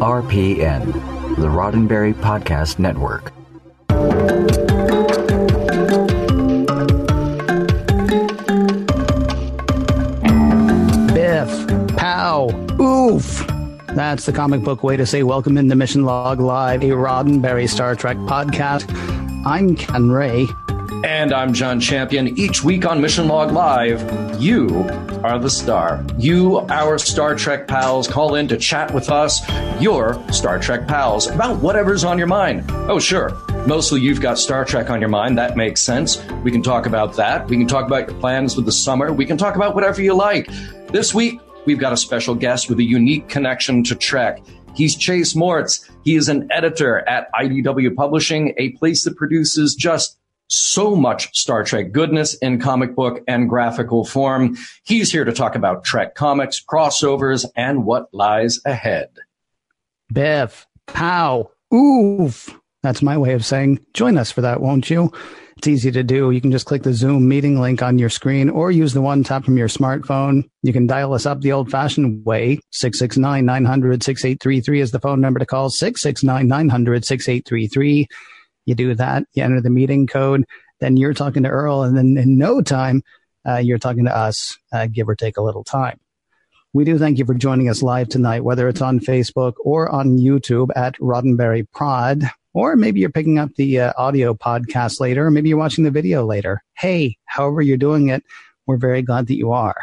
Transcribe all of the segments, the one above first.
RPN, the Roddenberry Podcast Network. Biff, pow, oof. That's the comic book way to say welcome into Mission Log Live, a Roddenberry Star Trek podcast. I'm Ken Ray. And I'm John Champion. Each week on Mission Log Live, you are the star. You, our Star Trek pals, call in to chat with us, your Star Trek pals, about whatever's on your mind. Oh, sure. Mostly you've got Star Trek on your mind. That makes sense. We can talk about that. We can talk about your plans for the summer. We can talk about whatever you like. This week, we've got a special guest with a unique connection to Trek. He's Chase Marotz. He is an editor at IDW Publishing, a place that produces just so much Star Trek goodness in comic book and graphical form. He's here to talk about Trek comics, crossovers, and what lies ahead. Biff, pow, oof. That's my way of saying join us for that, won't you? It's easy to do. You can just click the Zoom meeting link on your screen or use the one tap from your smartphone. You can dial us up the old fashioned way. 669 900 6833 is the phone number to call. 669 900 6833. You do that, you enter the meeting code, then you're talking to Earl, and then in no time, uh, you're talking to us, uh, give or take a little time. We do thank you for joining us live tonight, whether it's on Facebook or on YouTube at Roddenberry Prod, or maybe you're picking up the uh, audio podcast later, or maybe you're watching the video later. Hey, however you're doing it, we're very glad that you are.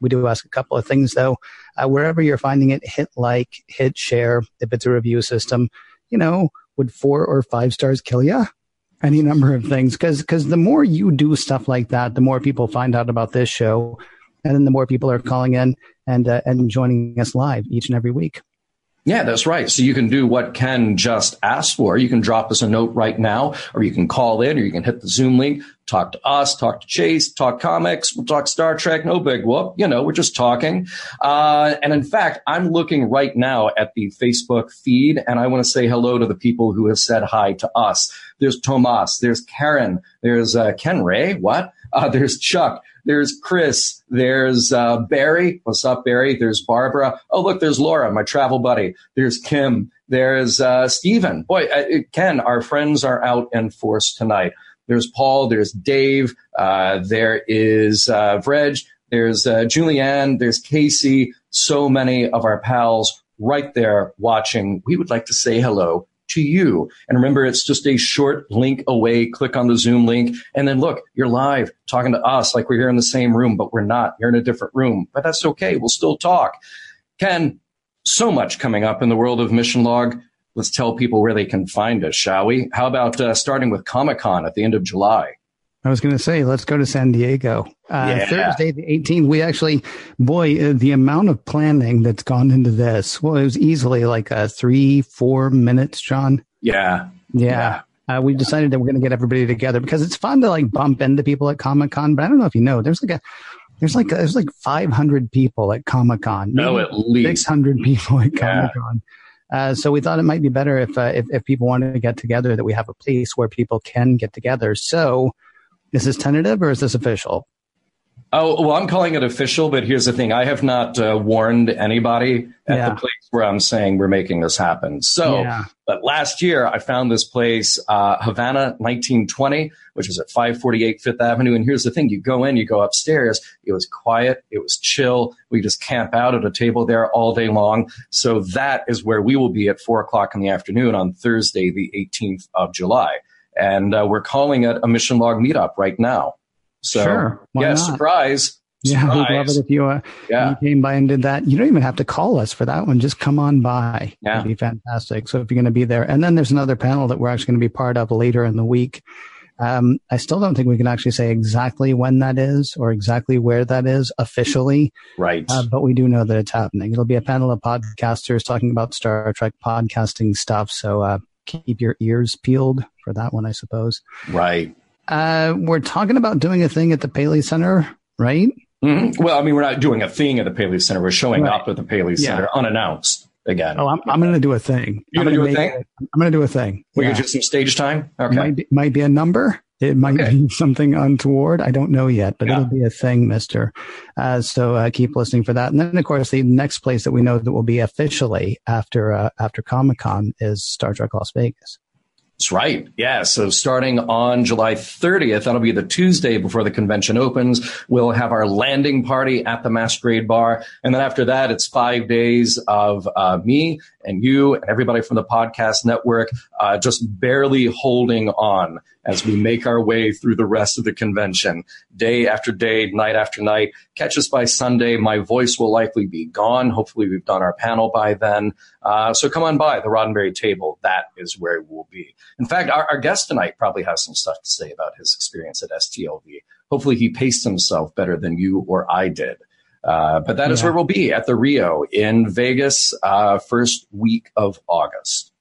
We do ask a couple of things though. Uh, wherever you're finding it, hit like, hit share. If it's a review system, you know, would four or five stars kill you? Any number of things. Cause, cause the more you do stuff like that, the more people find out about this show. And then the more people are calling in and, uh, and joining us live each and every week. Yeah, that's right. So you can do what Ken just asked for. You can drop us a note right now, or you can call in, or you can hit the Zoom link, talk to us, talk to Chase, talk comics, we'll talk Star Trek. No big whoop. You know, we're just talking. Uh, and in fact, I'm looking right now at the Facebook feed, and I want to say hello to the people who have said hi to us. There's Tomas, there's Karen, there's uh, Ken Ray. What? Uh, there's Chuck. There's Chris. There's uh, Barry. What's up, Barry? There's Barbara. Oh, look, there's Laura, my travel buddy. There's Kim. There's uh, Stephen. Boy, uh, Ken, our friends are out in force tonight. There's Paul. There's Dave. Uh, there is uh. There's uh, Julianne. There's Casey. So many of our pals right there watching. We would like to say hello to you. And remember, it's just a short link away. Click on the Zoom link and then look, you're live talking to us like we're here in the same room, but we're not. You're in a different room, but that's okay. We'll still talk. Ken, so much coming up in the world of Mission Log. Let's tell people where they can find us, shall we? How about uh, starting with Comic Con at the end of July? I was going to say, let's go to San Diego. Uh, Yeah. Thursday, the 18th. We actually, boy, uh, the amount of planning that's gone into this. Well, it was easily like uh, three, four minutes, John. Yeah. Yeah. Uh, we decided that we're going to get everybody together because it's fun to like bump into people at Comic Con. But I don't know if you know, there's like a, there's like, there's like 500 people at Comic Con. No, at least. 600 people at Yeah. Comic Con. Uh, so we thought it might be better if, uh, if if people wanted to get together that we have a place where people can get together. So is this tentative or is this official? Oh, well, I'm calling it official, but here's the thing. I have not uh, warned anybody at Yeah. the place where I'm saying we're making this happen. So, Yeah. but last year I found this place, uh, Havana 1920, which is at 548 Fifth Avenue. And here's the thing. You go in, you go upstairs. It was quiet. It was chill. We just camp out at a table there all day long. So that is where we will be at four o'clock in the afternoon on Thursday, the 18th of July. And uh, we're calling it a mission log meetup right now. So, Sure. Why yeah, not? surprise. Yeah, we'd love it if you, uh, Yeah. you came by and did that. You don't even have to call us for that one. Just come on by. Yeah. It'd be fantastic. So if you're going to be there, and then there's another panel that we're actually going to be part of later in the week. Um, I still don't think we can actually say exactly when that is or exactly where that is officially, Right. uh, but we do know that it's happening. It'll be a panel of podcasters talking about Star Trek podcasting stuff. So uh, keep your ears peeled for that one, I suppose. right. Uh, we're talking about doing a thing at the Paley Center, right? Mhm. Well, I mean, we're not doing a thing at the Paley Center. We're showing Right. up at the Paley Yeah. Center unannounced again. Oh, I'm, I'm going to do a thing. You're I'm gonna do a thing? it- I'm going to do a thing. we Yeah. could do some stage time. Okay. Might, be, might be a number. It might okay. be something untoward. I don't know yet, but yeah. it'll be a thing, Mister. Uh, so uh, keep listening for that. And then, of course, the next place that we know that will be officially after uh, after Comic Con is Star Trek Las Vegas. That's right. Yeah. So starting on July 30th, that'll be the Tuesday before the convention opens. We'll have our landing party at the Masquerade Bar. And then after that, it's five days of uh, me and you and everybody from the podcast network uh, just barely holding on as we make our way through the rest of the convention, day after day, night after night. Catch us by Sunday. My voice will likely be gone. Hopefully, we've done our panel by then. Uh, so come on by the Roddenberry table. That is where we'll be. In fact, our, our guest tonight probably has some stuff to say about his experience at STLV. Hopefully, he paced himself better than you or I did. Uh, but that yeah. is where we'll be at the Rio in Vegas, uh, first week of August.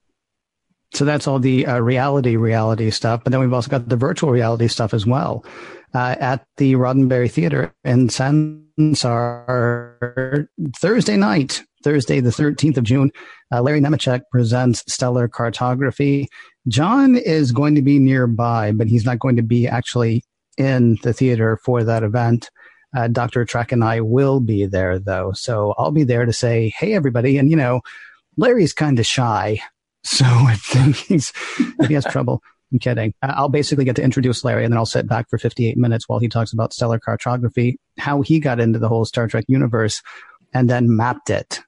So that's all the uh, reality, reality stuff. But then we've also got the virtual reality stuff as well uh, at the Roddenberry Theater in Sansar Thursday night, Thursday, the 13th of June. Uh, Larry Nemecek presents Stellar Cartography. John is going to be nearby, but he's not going to be actually in the theater for that event. Uh, Dr. Trek and I will be there though. So I'll be there to say, Hey, everybody. And you know, Larry's kind of shy. So if he's, if he has trouble, I'm kidding. I'll basically get to introduce Larry and then I'll sit back for 58 minutes while he talks about stellar cartography, how he got into the whole Star Trek universe and then mapped it.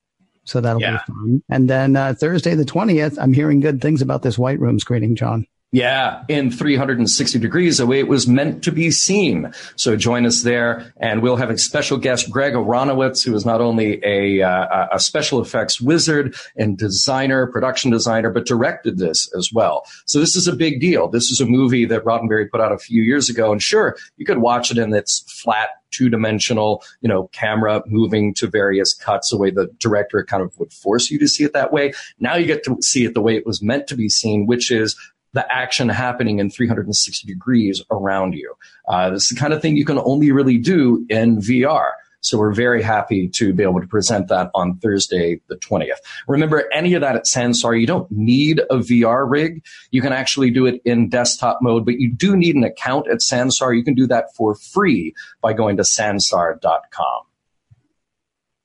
So that'll yeah. be fun. And then uh, Thursday, the 20th, I'm hearing good things about this White Room screening, John. Yeah, in 360 degrees, the way it was meant to be seen. So join us there, and we'll have a special guest, Greg Aronowitz, who is not only a, uh, a special effects wizard and designer, production designer, but directed this as well. So this is a big deal. This is a movie that Roddenberry put out a few years ago, and sure, you could watch it in its flat two dimensional, you know, camera moving to various cuts the way the director kind of would force you to see it that way. Now you get to see it the way it was meant to be seen, which is the action happening in 360 degrees around you. Uh, this is the kind of thing you can only really do in VR. So we're very happy to be able to present that on Thursday, the 20th. Remember, any of that at Sansar, you don't need a VR rig. You can actually do it in desktop mode, but you do need an account at Sansar. You can do that for free by going to sansar.com.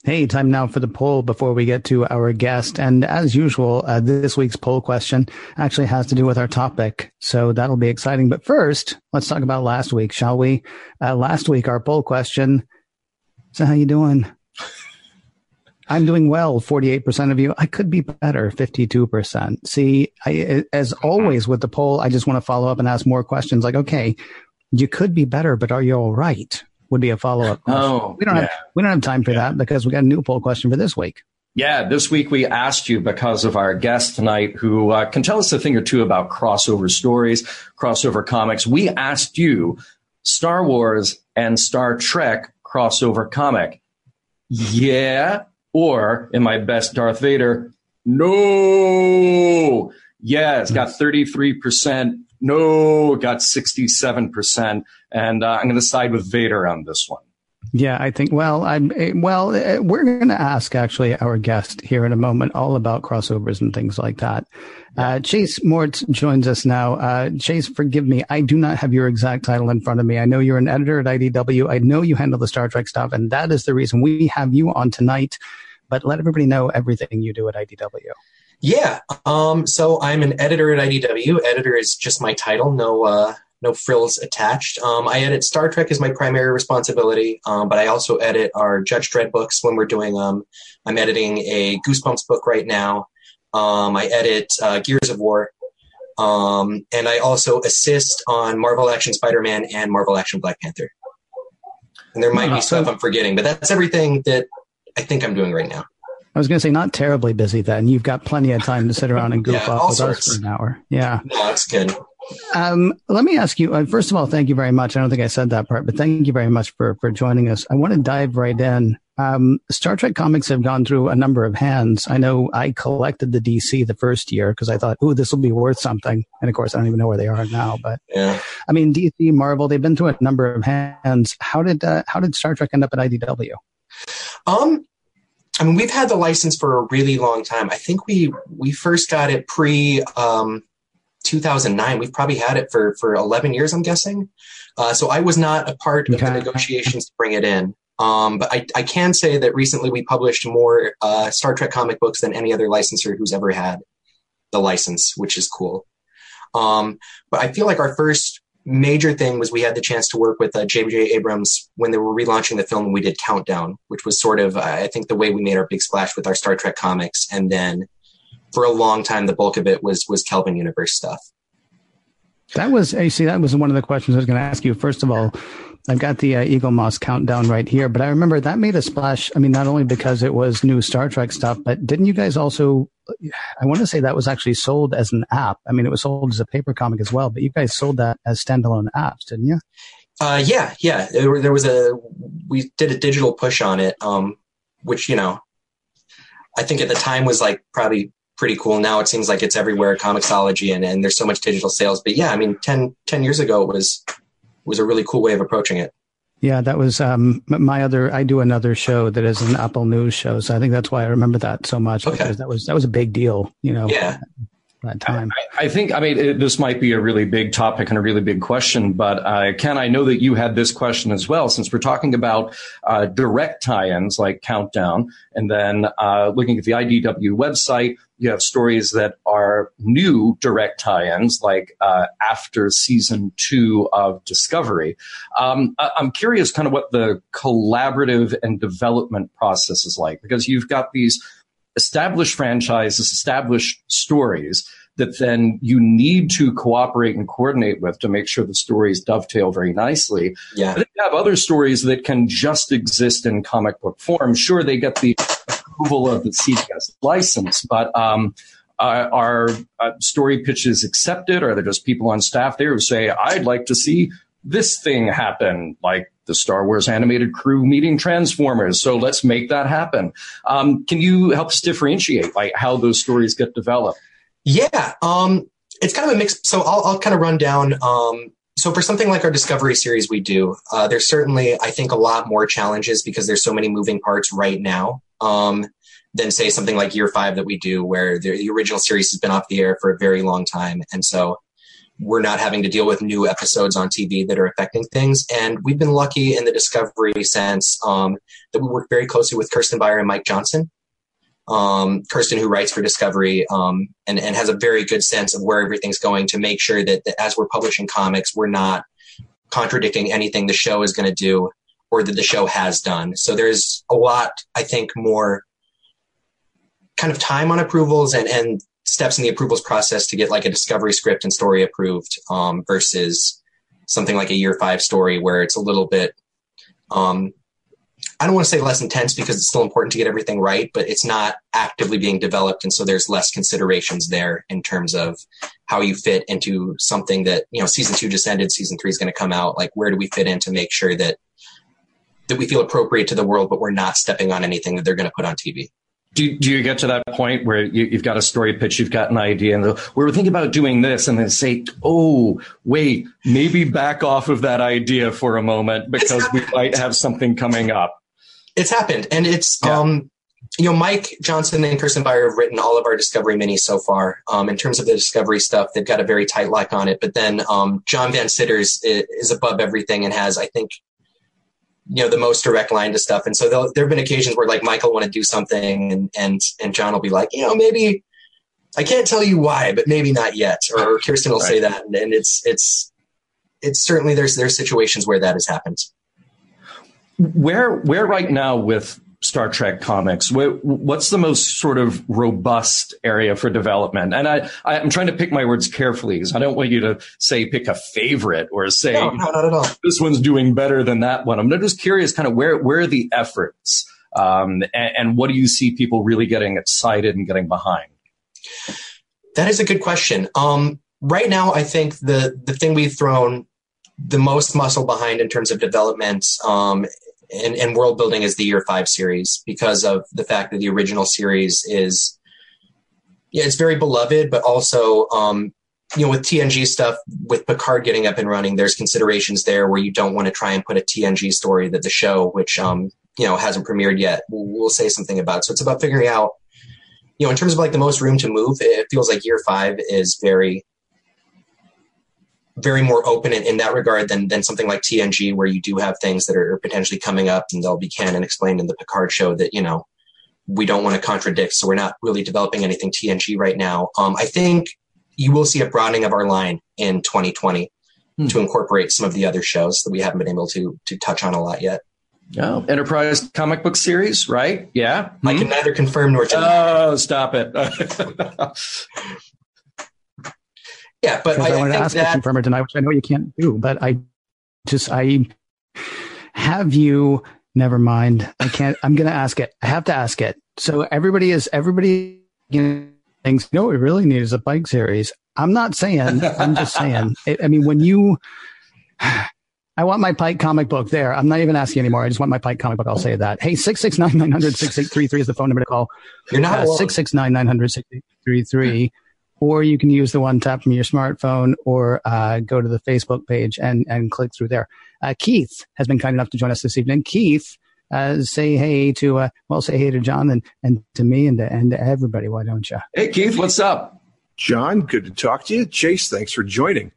Hey, time now for the poll before we get to our guest. And as usual, uh, this week's poll question actually has to do with our topic. So that'll be exciting. But first, let's talk about last week, shall we? Uh, last week, our poll question. So how you doing? I'm doing well. 48% of you. I could be better. 52%. See, I, as always with the poll, I just want to follow up and ask more questions like, okay, you could be better, but are you all right? Would be a follow up. Oh, we don't yeah. have we don't have time for yeah. that because we got a new poll question for this week. Yeah, this week we asked you because of our guest tonight who uh, can tell us a thing or two about crossover stories, crossover comics. We asked you Star Wars and Star Trek crossover comic. Yeah, or in my best Darth Vader, no. Yeah, it's got 33% no, got 67%. And uh, I'm going to side with Vader on this one. Yeah, I think. Well, I'm. Eh, well, eh, we're going to ask actually our guest here in a moment all about crossovers and things like that. Uh, Chase Marotz joins us now. Uh, Chase, forgive me, I do not have your exact title in front of me. I know you're an editor at IDW. I know you handle the Star Trek stuff, and that is the reason we have you on tonight. But let everybody know everything you do at IDW. Yeah. Um, so I'm an editor at IDW. Editor is just my title. No, uh, no frills attached. Um, I edit Star Trek is my primary responsibility, um, but I also edit our Judge Dredd books when we're doing. Um, I'm editing a Goosebumps book right now. Um, I edit uh, Gears of War, um, and I also assist on Marvel Action Spider-Man and Marvel Action Black Panther. And there might be stuff I'm forgetting, but that's everything that I think I'm doing right now. I was going to say not terribly busy then. You've got plenty of time to sit around and goof yeah, off with sorts. us for an hour. Yeah. No, that's good. Um, let me ask you, uh, first of all, thank you very much. I don't think I said that part, but thank you very much for, for joining us. I want to dive right in. Um, Star Trek comics have gone through a number of hands. I know I collected the DC the first year because I thought, oh, this will be worth something. And of course, I don't even know where they are now, but yeah. I mean, DC, Marvel, they've been through a number of hands. How did, uh, how did Star Trek end up at IDW? Um, I mean, we've had the license for a really long time. I think we we first got it pre um, 2009. We've probably had it for for 11 years, I'm guessing. Uh, so I was not a part of the negotiations to bring it in. Um, but I, I can say that recently we published more uh, Star Trek comic books than any other licensor who's ever had the license, which is cool. Um, but I feel like our first major thing was we had the chance to work with uh, J.J. Abrams when they were relaunching the film. and We did Countdown, which was sort of, uh, I think, the way we made our big splash with our Star Trek comics. And then for a long time, the bulk of it was was Kelvin Universe stuff. That was, you see, that was one of the questions I was going to ask you. First of all, I've got the uh, Eaglemoss countdown right here, but I remember that made a splash. I mean, not only because it was new Star Trek stuff, but didn't you guys also? I want to say that was actually sold as an app. I mean, it was sold as a paper comic as well, but you guys sold that as standalone apps, didn't you? Uh, yeah, yeah. There, there, was a we did a digital push on it, um, which you know, I think at the time was like probably pretty cool. Now it seems like it's everywhere, Comixology, and, and there's so much digital sales. But yeah, I mean, 10, 10 years ago it was was a really cool way of approaching it. Yeah, that was um, my other. I do another show that is an Apple News show, so I think that's why I remember that so much okay. because that was that was a big deal. You know, yeah. That time. I, I think. I mean, it, this might be a really big topic and a really big question, but uh, Ken, I know that you had this question as well, since we're talking about uh, direct tie-ins like Countdown, and then uh, looking at the IDW website you have stories that are new direct tie-ins, like uh, after season two of Discovery. Um, I- am curious, kind of what the collaborative and development process is like, because you've got these established franchises, established stories that then you need to cooperate and coordinate with to make sure the stories dovetail very nicely. Yeah. But then you have other stories that can just exist in comic book form. Sure, they get the approval of the CBS license, but um, uh, are uh, story pitches accepted? Or are there just people on staff there who say, I'd like to see this thing happen, like the Star Wars animated crew meeting Transformers. So let's make that happen. Um, can you help us differentiate like how those stories get developed? Yeah, um, it's kind of a mix. So I'll, I'll kind of run down. Um, so for something like our Discovery series, we do. Uh, there's certainly, I think, a lot more challenges because there's so many moving parts right now. Um, than say something like Year Five that we do, where the, the original series has been off the air for a very long time, and so we're not having to deal with new episodes on TV that are affecting things. And we've been lucky in the Discovery sense um, that we work very closely with Kirsten Beyer and Mike Johnson, um, Kirsten, who writes for Discovery, um, and, and has a very good sense of where everything's going to make sure that, that as we're publishing comics, we're not contradicting anything the show is going to do or that the show has done. So there's a lot, I think, more kind of time on approvals and, and steps in the approvals process to get like a discovery script and story approved um, versus something like a year five story where it's a little bit um, I don't want to say less intense because it's still important to get everything right, but it's not actively being developed. And so there's less considerations there in terms of how you fit into something that, you know, season two just ended, season three is going to come out. Like, where do we fit in to make sure that, that we feel appropriate to the world, but we're not stepping on anything that they're going to put on TV? Do, do you get to that point where you, have got a story pitch, you've got an idea, and we are thinking about doing this, and then say, "Oh, wait, maybe back off of that idea for a moment because we might have something coming up." It's happened, and it's yeah. um, you know, Mike Johnson and Kirsten Beyer have written all of our Discovery minis so far. Um, in terms of the Discovery stuff, they've got a very tight lock on it. But then um, John Van Citters is, is above everything and has, I think, you know the most direct line to stuff. And so there have been occasions where like michael want to do something and and and john will be like you know maybe i can't tell you why but maybe not yet. Or kirsten will right. say that. And, and it's it's it's certainly there's there's situations where that has happened. Where where right now with Star Trek comics? What's the most sort of robust area for development? And I, I'm trying to pick my words carefully because I don't want you to say pick a favorite or say no, no, not at all. this one's doing better than that one. I'm just curious, kind of where where are the efforts, um, and, and what do you see people really getting excited and getting behind? That is a good question. Um, right now, I think the the thing we've thrown the most muscle behind in terms of development um, and, and world building is the year five series because of the fact that the original series is yeah it's very beloved but also um, you know with tng stuff with picard getting up and running there's considerations there where you don't want to try and put a tng story that the show which um, you know hasn't premiered yet we'll, we'll say something about. So it's about figuring out you know in terms of like the most room to move it feels like year five is very very more open in, in that regard than than something like TNG, where you do have things that are potentially coming up and they'll be canon explained in the Picard show that you know we don't want to contradict. So we're not really developing anything TNG right now. Um, I think you will see a broadening of our line in 2020 hmm. to incorporate some of the other shows that we haven't been able to to touch on a lot yet. Oh, Enterprise comic book series, right? Yeah. I can hmm? neither confirm nor deny. Oh, stop it. yeah, but I, I, wanted to ask that, confirm or deny, which I know you can't do, but I just I have you. Never mind. I can't. I'm going to ask it. I have to ask it. So everybody is everybody you know, thinks. No, we really need is a Pike series. I'm not saying. I'm just saying. It, I mean, when you I want my Pike comic book there. I'm not even asking anymore. I just want my Pike comic book. I'll say that. Hey, 669 900 6833 is the phone number to call. You're not uh, 669 900 6833. Or you can use the one tap from your smartphone or uh, go to the Facebook page and, and click through there. Uh, Keith has been kind enough to join us this evening. Keith, uh, say hey to, uh, well, say hey to John and, and to me and to, and to everybody. Why don't you? Hey, Keith, what's up? John, good to talk to you. Chase, thanks for joining.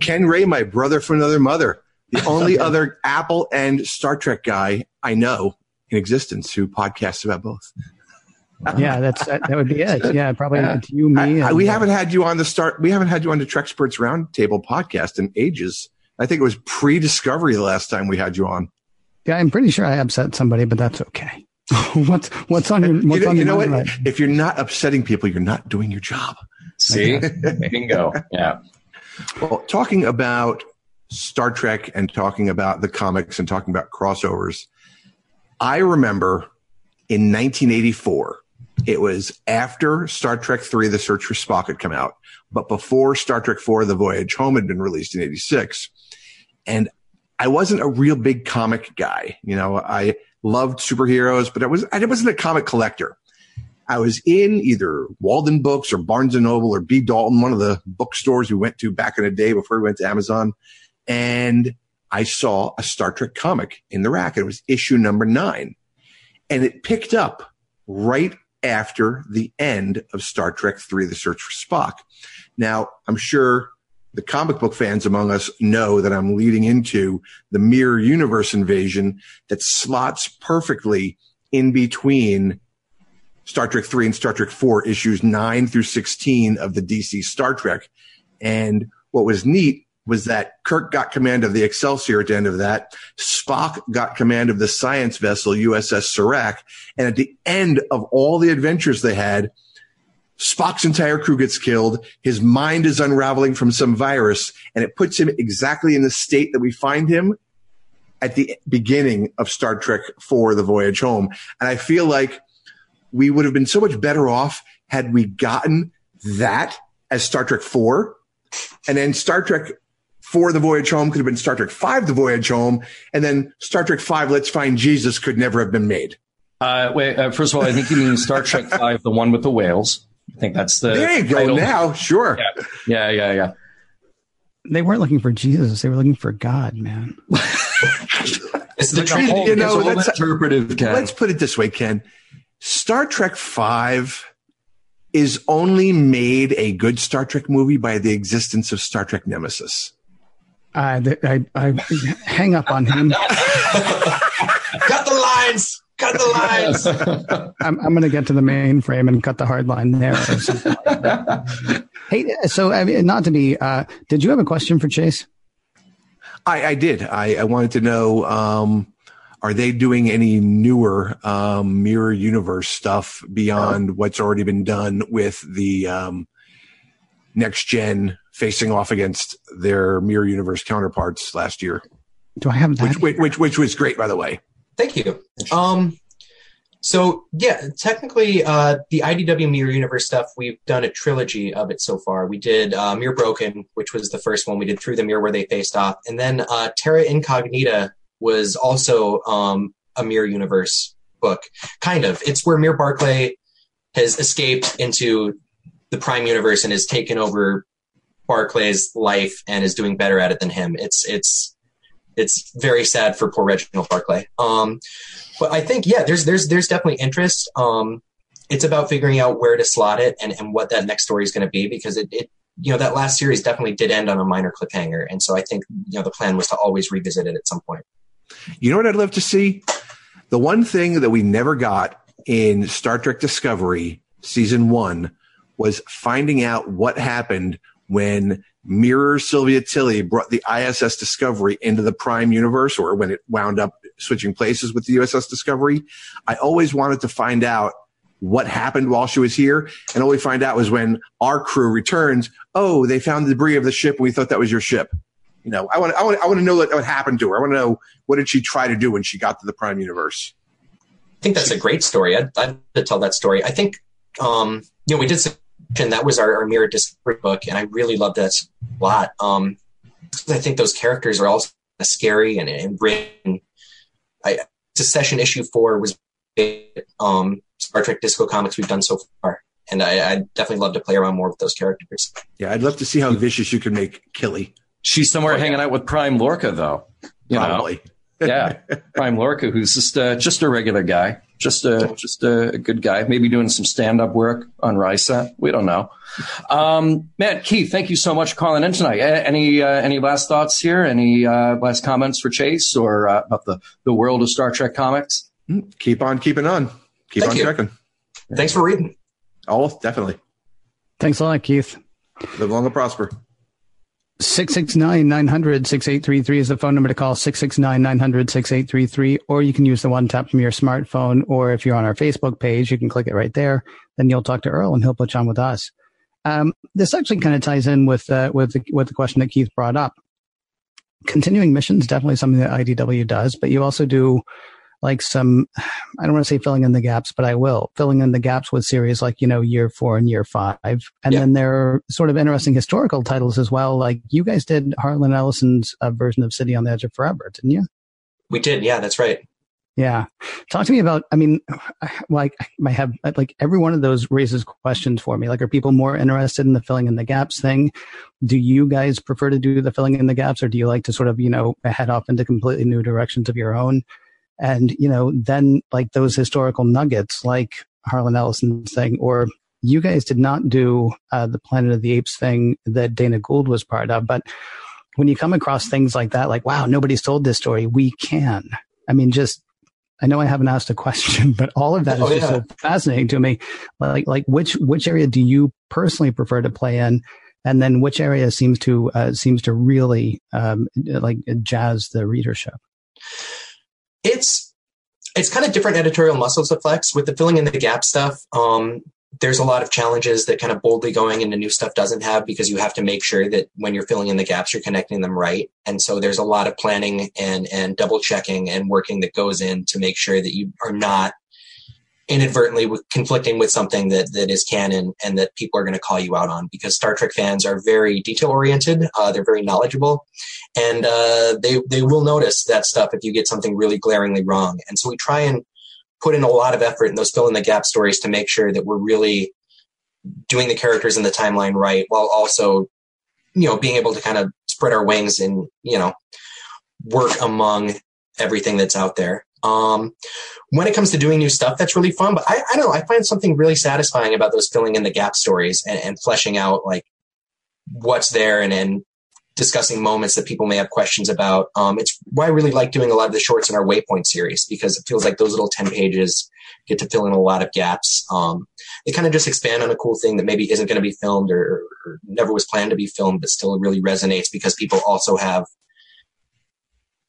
Ken Ray, my brother from another mother the only other Apple and Star Trek guy I know in existence who podcasts about both. Yeah, that's that, that, would be it. Yeah, probably yeah. you, me. I, I, we uh, haven't had you on the start. We haven't had you on the Treksperts Roundtable podcast in ages. I think it was pre-discovery the last time we had you on. Yeah, I'm pretty sure I upset somebody, but that's okay. what's what's on your what's you know, on you know what? Right? If you're not upsetting people, you're not doing your job. See, bingo. Yeah. Well, talking about Star Trek and talking about the comics and talking about crossovers. I remember in 1984, it was after Star Trek 3, The Search for Spock had come out, but before Star Trek 4, The Voyage Home had been released in 86. And I wasn't a real big comic guy. You know, I loved superheroes, but I was, I wasn't a comic collector. I was in either Walden Books or Barnes and Noble or B. Dalton, one of the bookstores we went to back in the day before we went to Amazon and I saw a Star Trek comic in the rack. It was issue number nine. And it picked up right after the end of Star Trek 3 The Search for Spock. Now, I'm sure the comic book fans among us know that I'm leading into the mirror universe invasion that slots perfectly in between Star Trek 3 and Star Trek 4 issues 9 through 16 of the DC Star Trek. And what was neat was that Kirk got command of the Excelsior at the end of that. Spock got command of the science vessel USS Surak. And at the end of all the adventures they had, Spock's entire crew gets killed. His mind is unraveling from some virus and it puts him exactly in the state that we find him at the beginning of Star Trek for the voyage home. And I feel like we would have been so much better off had we gotten that as Star Trek 4 and then Star Trek for the voyage home could have been Star Trek Five, the voyage home, and then Star Trek Five, Let's Find Jesus, could never have been made. Uh, wait, uh, first of all, I think you mean Star Trek Five, the one with the whales. I think that's the. There you go. Now, sure. Yeah. yeah, yeah, yeah. They weren't looking for Jesus; they were looking for God, man. it's the like whole, you know, let's, interpretive. Ken. Let's put it this way, Ken. Star Trek Five is only made a good Star Trek movie by the existence of Star Trek Nemesis. I, I, I hang up on him. cut the lines. Cut the lines. I'm, I'm going to get to the mainframe and cut the hard line there. Like hey, so I mean, not to be, uh, did you have a question for Chase? I, I did. I, I, wanted to know, um, are they doing any newer um, mirror universe stuff beyond what's already been done with the um, next gen facing off against their mirror universe counterparts last year. Do I have that? Which, which, which, was great, by the way. Thank you. Um, so yeah, technically, uh, the IDW Mirror Universe stuff, we've done a trilogy of it so far. We did uh, Mirror Broken, which was the first one. We did Through the Mirror, where they faced off, and then uh, Terra Incognita was also um, a Mirror Universe book. Kind of. It's where Mirror Barclay has escaped into the Prime Universe and has taken over Barclay's life and is doing better at it than him. It's it's it's very sad for poor Reginald Barclay. Um, but I think yeah, there's there's there's definitely interest. Um, it's about figuring out where to slot it and, and what that next story is going to be because it, it you know that last series definitely did end on a minor cliffhanger, and so I think you know the plan was to always revisit it at some point. You know what I'd love to see? The one thing that we never got in Star Trek Discovery season one was finding out what happened when Mirror Sylvia Tilly brought the ISS Discovery into the Prime universe or when it wound up switching places with the USS Discovery. I always wanted to find out what happened while she was here. And all we find out was when our crew returns, oh, they found the debris of the ship and we thought that was your ship. You know, I want, I want, I want to know what, what happened to her. I want to know what did she try to do when she got to the Prime universe. I think that's a great story. I'd, I'd to tell that story. I think, um, you know, we did and that was our, our mirror discovery book, and I really loved that a lot. Um, I think those characters are all scary and, and written. I, Succession issue four was um, Star Trek Disco comics we've done so far, and I, I definitely love to play around more with those characters. Yeah, I'd love to see how vicious you can make Killy. She's somewhere oh, hanging out with Prime Lorca, though. You Probably. yeah, Prime Lorca, who's just uh, just a regular guy just a just a good guy. Maybe doing some stand up work on Risa. We don't know. Um, Matt Keith, thank you so much for calling in tonight. Any uh, any last thoughts here? Any uh, last comments for Chase or uh, about the the world of Star Trek comics? Hmm, keep on keeping on. Keep thank on you. checking. Thanks for reading. Oh, definitely. Thanks a lot, Keith. Live long and prosper. 669 900 6833 is the phone number to call 669 900 6833 or you can use the one tap from your smartphone or if you're on our facebook page you can click it right there then you'll talk to earl and he'll put you on with us. Um, this actually kind of ties in with uh, with the, with the question that keith brought up. Continuing missions definitely something that idw does but you also do like some, I don't want to say filling in the gaps, but I will filling in the gaps with series like, you know, year four and year five. And then there are sort of interesting historical titles as well. Like you guys did Harlan Ellison's uh, version of City on the Edge of Forever, didn't you? We did. Yeah, that's right. Yeah. Talk to me about, I mean, like I have, like every one of those raises questions for me. Like, are people more interested in the filling in the gaps thing? Do you guys prefer to do the filling in the gaps or do you like to sort of, you know, head off into completely new directions of your own? And, you know, then like those historical nuggets, like Harlan Ellison's thing, or you guys did not do uh, the Planet of the Apes thing that Dana Gould was part of. But when you come across things like that, like, wow, nobody's told this story, we can. I mean, just I know I haven't asked a question, but all of that is oh, just yeah. so fascinating to me. Like, like which which area do you personally prefer to play in, and then which area seems to uh, seems to really um, like jazz the readership? It's it's kind of different editorial muscles to flex with the filling in the gap stuff. Um, there's a lot of challenges that kind of boldly going into new stuff doesn't have because you have to make sure that when you're filling in the gaps, you're connecting them right. And so there's a lot of planning and and double checking and working that goes in to make sure that you are not inadvertently conflicting with something that, that is canon and that people are going to call you out on because Star Trek fans are very detail oriented. Uh, they're very knowledgeable and uh, they, they will notice that stuff if you get something really glaringly wrong. And so we try and put in a lot of effort in those fill in the gap stories to make sure that we're really doing the characters in the timeline right while also, you know, being able to kind of spread our wings and, you know, work among everything that's out there. Um, when it comes to doing new stuff, that's really fun. But I, I don't know. I find something really satisfying about those filling in the gap stories and, and fleshing out like what's there and, and discussing moments that people may have questions about. Um, it's why I really like doing a lot of the shorts in our Waypoint series because it feels like those little 10 pages get to fill in a lot of gaps. Um, they kind of just expand on a cool thing that maybe isn't going to be filmed or, or, never was planned to be filmed, but still really resonates because people also have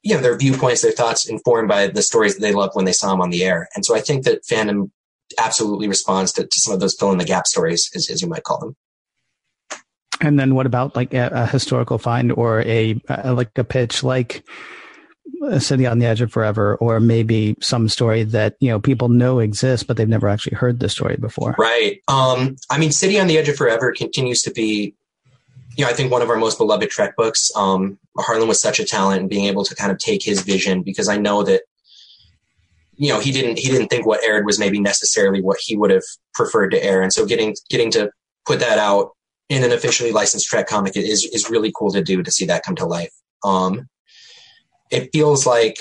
you know, their viewpoints, their thoughts informed by the stories that they loved when they saw them on the air. And so I think that fandom absolutely responds to, to some of those fill in the gap stories, as, as you might call them. And then what about like a, a historical find or a, a, like a pitch like city on the edge of forever or maybe some story that you know people know exists but they've never actually heard the story before right um i mean city on the edge of forever continues to be you know, I think one of our most beloved Trek books. Um, Harlan was such a talent in being able to kind of take his vision because I know that, you know, he didn't he didn't think what aired was maybe necessarily what he would have preferred to air, and so getting getting to put that out in an officially licensed Trek comic is is really cool to do to see that come to life. Um, it feels like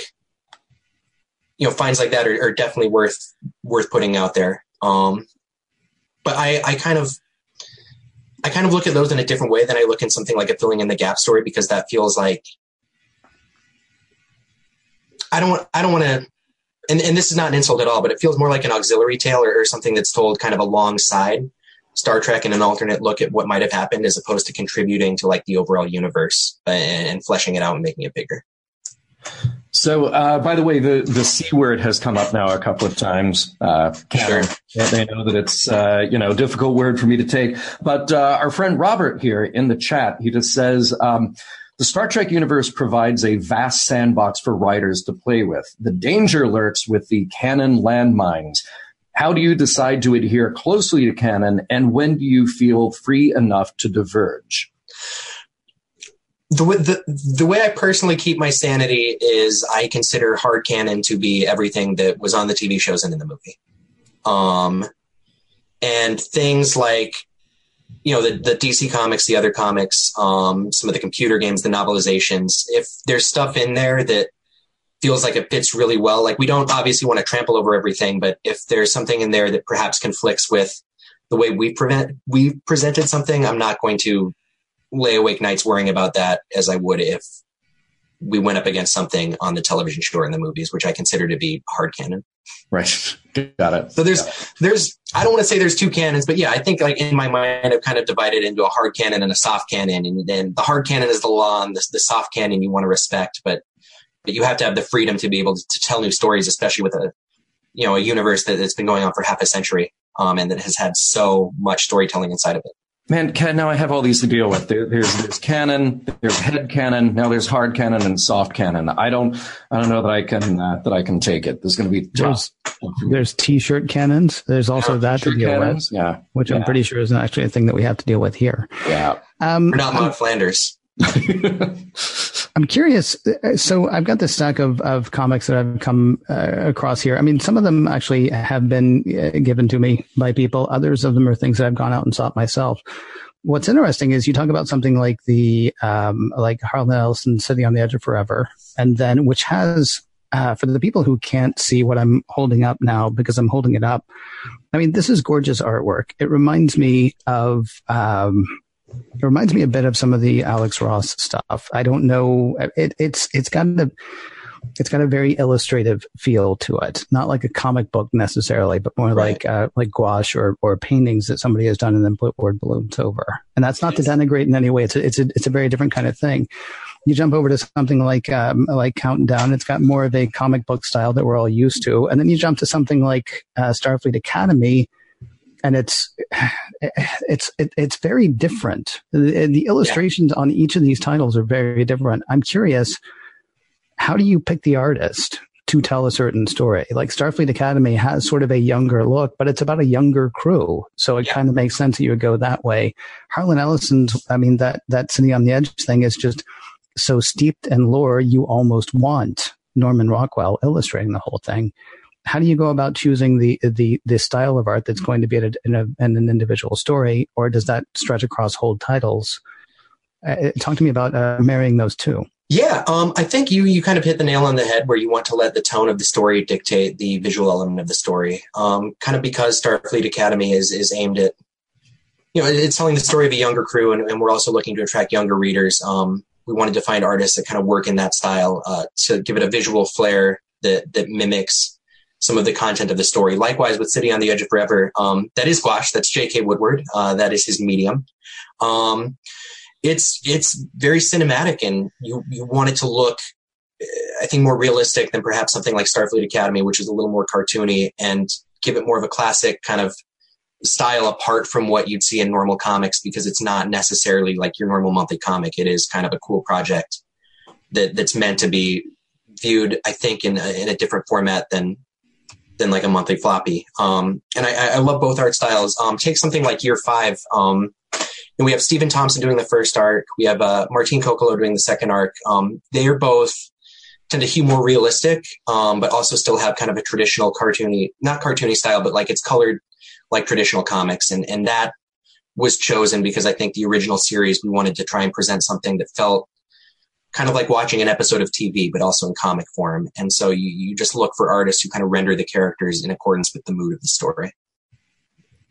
you know finds like that are, are definitely worth worth putting out there. Um, but I I kind of I kind of look at those in a different way than I look in something like a filling in the gap story because that feels like I don't I don't want to and, and this is not an insult at all, but it feels more like an auxiliary tale or, or something that's told kind of alongside Star Trek and an alternate look at what might have happened as opposed to contributing to like the overall universe and, and fleshing it out and making it bigger. So, uh, by the way, the, the C word has come up now a couple of times. Uh, Sure. They know that it's, uh, you know, a difficult word for me to take. But uh, our friend Robert here in the chat, he just says, um, the Star Trek universe provides a vast sandbox for writers to play with. The danger lurks with the canon landmines. How do you decide to adhere closely to canon, and when do you feel free enough to diverge? The, the the way I personally keep my sanity is I consider hard canon to be everything that was on the TV shows and in the movie. Um, and things like you know the, the DC comics, the other comics, um, some of the computer games, the novelizations. If there's stuff in there that feels like it fits really well, like we don't obviously want to trample over everything, but if there's something in there that perhaps conflicts with the way we prevent we presented something, I'm not going to lay awake nights worrying about that as I would if we went up against something on the television show or in the movies, which I consider to be hard canon. Right. Got it. So there's there's I don't want to say there's two canons, but yeah, I think like in my mind I've kind of divided into a hard canon and a soft canon, and then the hard canon is the law, and the, the soft canon you want to respect, but but you have to have the freedom to be able to, to tell new stories, especially with a you know a universe that, that's been going on for half a century, um, and that has had so much storytelling inside of it. Man, Ken, now I have all these to deal with. There, there's there's canon, there's head canon, now there's hard canon and soft canon. I don't I don't know that I can uh, that I can take it. There's going to be tough. There's, there's t-shirt cannons. There's also that to deal cannons, with, Yeah, which I'm pretty sure is not actually a thing that we have to deal with here. yeah. Um, We're not Maud Flanders. I'm curious. uh, So I've got this stack of, of comics that I've come uh, across here. I mean, some of them actually have been uh, given to me by people. Others of them are things that I've gone out and sought myself. What's interesting is you talk about something like the um, like Harlan Ellison City on the Edge of Forever, and then which has uh, for the people who can't see what I'm holding up now because I'm holding it up. I mean, this is gorgeous artwork. It reminds me of. Um, it reminds me a bit of some of the Alex Ross stuff. I don't know. It, it's it's got a it's got a very illustrative feel to it, not like a comic book necessarily, but more Right. like uh, like gouache or or paintings that somebody has done and then put word balloons over. And that's not to denigrate in any way. It's a, it's a it's a very different kind of thing. You jump over to something like um, like Counting Down. It's got more of a comic book style that we're all used to, and then you jump to something like uh, Starfleet Academy, and it's it's it, it's very different. The, the illustrations on each of these titles are very different. I'm curious, how do you pick the artist to tell a certain story? Like Starfleet Academy has sort of a younger look, but it's about a younger crew, so it Yeah. kind of makes sense that you would go that way. Harlan Ellison's, I mean that that City on the Edge thing is just so steeped in lore, you almost want Norman Rockwell illustrating the whole thing how do you go about choosing the the the style of art that's going to be in, a, in, an individual story, or does that stretch across whole titles? Uh, talk to me about uh, marrying those two. Yeah, um, I think you you kind of hit the nail on the head where you want to let the tone of the story dictate the visual element of the story. Um, kind of because Starfleet Academy is is aimed at, you know, it's telling the story of a younger crew, and, and we're also looking to attract younger readers. Um, we wanted to find artists that kind of work in that style uh, to give it a visual flair that that mimics some of the content of the story. Likewise, with City on the Edge of Forever, um, that is gouache. That's J.K. Woodward. Uh, that is his medium. Um, it's it's very cinematic, and you you want it to look, I think, more realistic than perhaps something like Starfleet Academy, which is a little more cartoony and give it more of a classic kind of style apart from what you'd see in normal comics because it's not necessarily like your normal monthly comic. It is kind of a cool project that that's meant to be viewed, I think, in a, in a different format than than like a monthly floppy. Um, and I, I love both art styles. Um, take something like Year Five. Um, and we have Stephen Thompson doing the first arc. We have uh, Martin Coccolo doing the second arc. Um, they are both tend to hew more realistic, um, but also still have kind of a traditional cartoony, not cartoony style, but like it's colored like traditional comics. And, and that was chosen because I think the original series, we wanted to try and present something that felt kind of like watching an episode of TV, but also in comic form. And so you, you just look for artists who kind of render the characters in accordance with the mood of the story.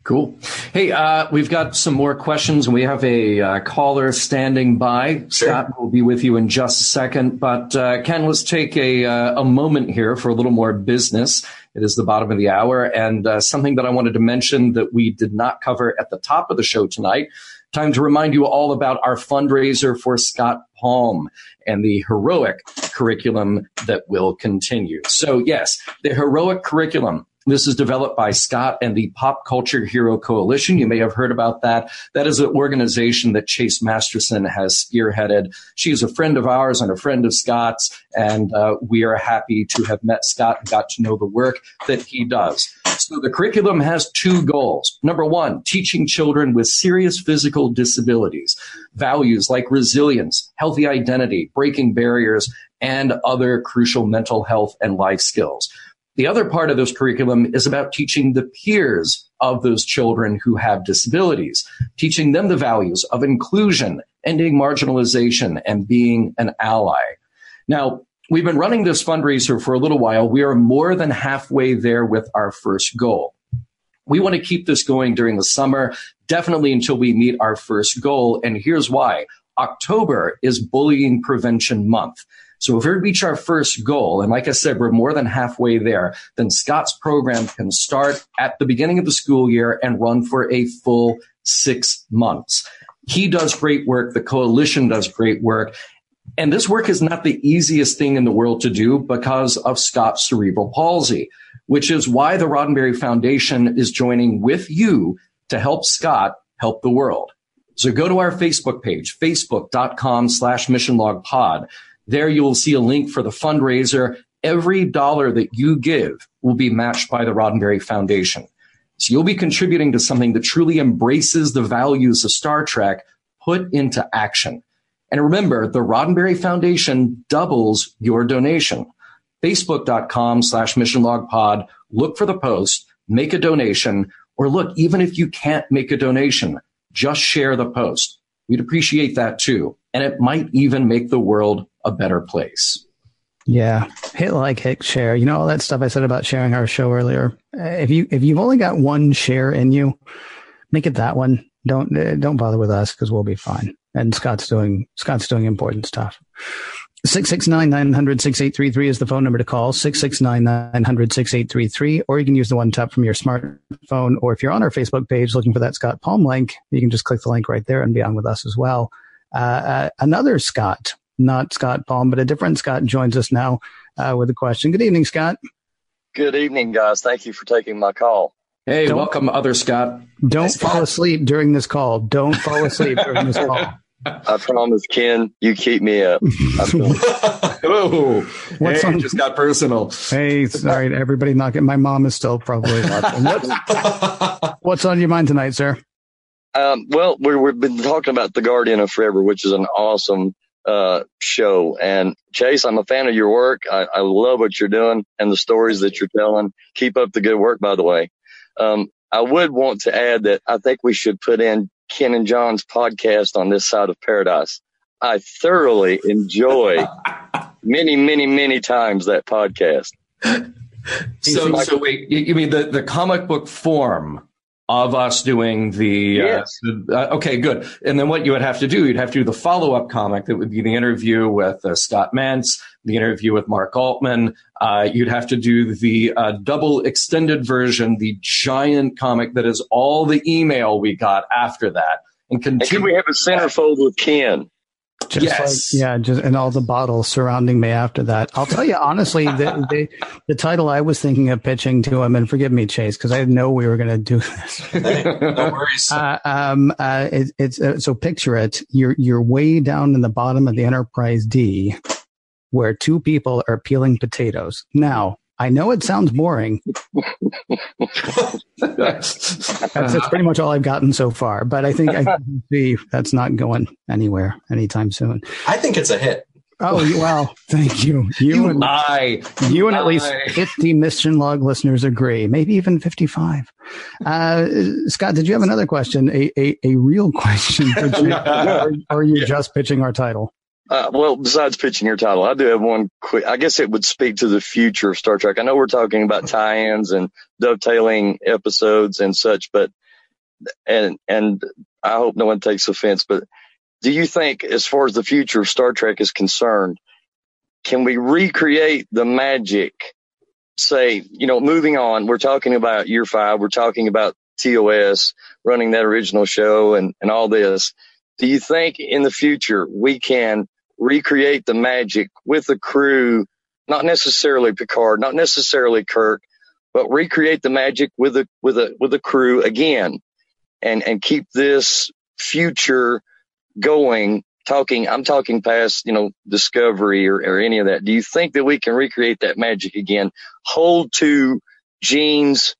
Cool. Hey, uh, we've got some more questions, and we have a uh, caller standing by. Sure. Scott will be with you in just a second. But uh, Ken, let's take a, uh, a moment here for a little more business. It is the bottom of the hour, and uh, something that I wanted to mention that we did not cover at the top of the show tonight. Time to remind you all about our fundraiser for Scott Palm and the heroic curriculum that will continue. So, yes, the heroic curriculum this is developed by Scott and the Pop Culture Hero Coalition. You may have heard about that. That is an organization that Chase Masterson has spearheaded. She is a friend of ours and a friend of Scott's, and uh, we are happy to have met Scott and got to know the work that he does. So the curriculum has two goals. Number one, teaching children with serious physical disabilities values like resilience, healthy identity, breaking barriers, and other crucial mental health and life skills. The other part of this curriculum is about teaching the peers of those children who have disabilities, teaching them the values of inclusion, ending marginalization, and being an ally. Now, we've been running this fundraiser for a little while. We are more than halfway there with our first goal. We want to keep this going during the summer, definitely until we meet our first goal. And here's why. October is bullying prevention month. So if we reach our first goal, and like I said, we're more than halfway there, then Scott's program can start at the beginning of the school year and run for a full six months. He does great work. The coalition does great work. And this work is not the easiest thing in the world to do because of Scott's cerebral palsy, which is why the Roddenberry Foundation is joining with you to help Scott help the world. So go to our Facebook page, facebook.com slash missionlogpod. There you will see a link for the fundraiser. Every dollar that you give will be matched by the Roddenberry Foundation. So you'll be contributing to something that truly embraces the values of Star Trek put into action. And remember, the Roddenberry Foundation doubles your donation. Facebook.com slash missionlogpod. Look for the post, make a donation, or look, even if you can't make a donation, just share the post. We'd appreciate that too. And it might even make the world a better place. Yeah, hit like, hit share. You know all that stuff I said about sharing our show earlier. If you if you've only got one share in you, make it that one. Don't uh, don't bother with us because we'll be fine. And Scott's doing Scott's doing important stuff. 669-900-6833 is the phone number to call. 669-900-6833. Or you can use the one tap from your smartphone. Or if you're on our Facebook page looking for that Scott Palm link, you can just click the link right there and be on with us as well. Uh, uh, another Scott not Scott Palm, but a different Scott joins us now uh, with a question. Good evening, Scott. Good evening, guys. Thank you for taking my call. Hey, don't, welcome, other Scott. Don't fall asleep during this call. Don't fall asleep during this call. I promise, Ken, you keep me up. oh, what's hey, on, just got personal. Hey, sorry, everybody not getting. My mom is still probably watching. What's, what's on your mind tonight, sir? Um, well, we have been talking about The Guardian of Forever, which is an awesome uh, show. And Chase, I'm a fan of your work. I, I, love what you're doing and the stories that you're telling. Keep up the good work, by the way. Um, I would want to add that I think we should put in Ken and John's podcast on this side of paradise. I thoroughly enjoy many, many, many times that podcast. So, so wait, you mean the, the comic book form of us doing the, uh, yes. uh, the uh, okay good and then what you would have to do you'd have to do the follow-up comic that would be the interview with uh, scott mantz the interview with mark altman uh, you'd have to do the uh, double extended version the giant comic that is all the email we got after that and continue. And can we have a centerfold with ken just yes. Like, yeah, just and all the bottles surrounding me after that. I'll tell you honestly, the, the, the title I was thinking of pitching to him, and forgive me, Chase, because I didn't know we were going to do this. hey, no worries. Uh, um, uh, it, it's uh, so picture it. You're you're way down in the bottom of the Enterprise D, where two people are peeling potatoes. Now, I know it sounds boring. that's, that's, pretty much all I've gotten so far, but I think I can see that's not going anywhere anytime soon. I think it's a hit. Oh well, thank you. You, you and I, you and at least fifty mission log listeners agree, maybe even fifty-five. Uh, Scott, did you have another question? A a, a real question, or, or are you yeah. just pitching our title? Uh, well, besides pitching your title, I do have one quick. I guess it would speak to the future of Star Trek. I know we're talking about tie-ins and dovetailing episodes and such, but and and I hope no one takes offense, but do you think, as far as the future of Star Trek is concerned, can we recreate the magic? Say, you know, moving on, we're talking about year five, we're talking about TOS running that original show and, and all this. Do you think in the future we can recreate the magic with the crew, not necessarily Picard, not necessarily Kirk, but recreate the magic with a with a with a crew again and and keep this future going talking i'm talking past you know discovery or, or any of that. Do you think that we can recreate that magic again? Hold to gene's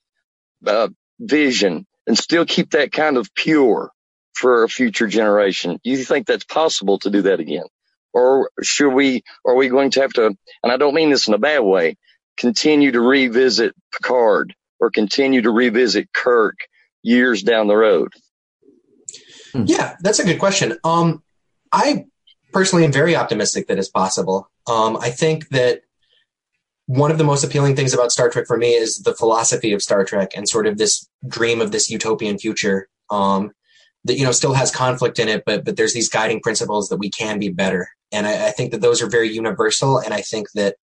uh, vision and still keep that kind of pure for a future generation. Do you think that's possible to do that again or should we are we going to have to and i don't mean this in a bad way continue to revisit picard or continue to revisit kirk years down the road Hmm. Yeah, that's a good question. Um, I personally am very optimistic that it's possible. Um, I think that one of the most appealing things about Star Trek for me is the philosophy of Star Trek and sort of this dream of this utopian future um, that you know still has conflict in it, but but there's these guiding principles that we can be better, and I, I think that those are very universal. And I think that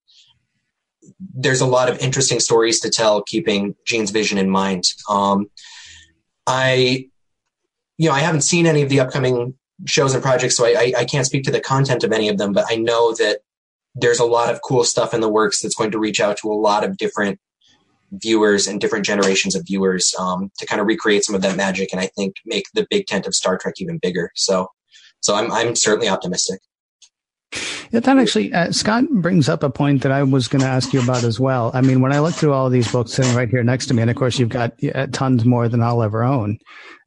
there's a lot of interesting stories to tell, keeping Gene's vision in mind. Um, I you know, I haven't seen any of the upcoming shows and projects, so I, I, I, can't speak to the content of any of them, but I know that there's a lot of cool stuff in the works that's going to reach out to a lot of different viewers and different generations of viewers um, to kind of recreate some of that magic and I think make the big tent of Star Trek even bigger. So, so I'm, I'm certainly optimistic. Yeah, that actually, uh, Scott brings up a point that I was going to ask you about as well. I mean, when I look through all of these books sitting right here next to me, and of course you've got uh, tons more than I'll ever own.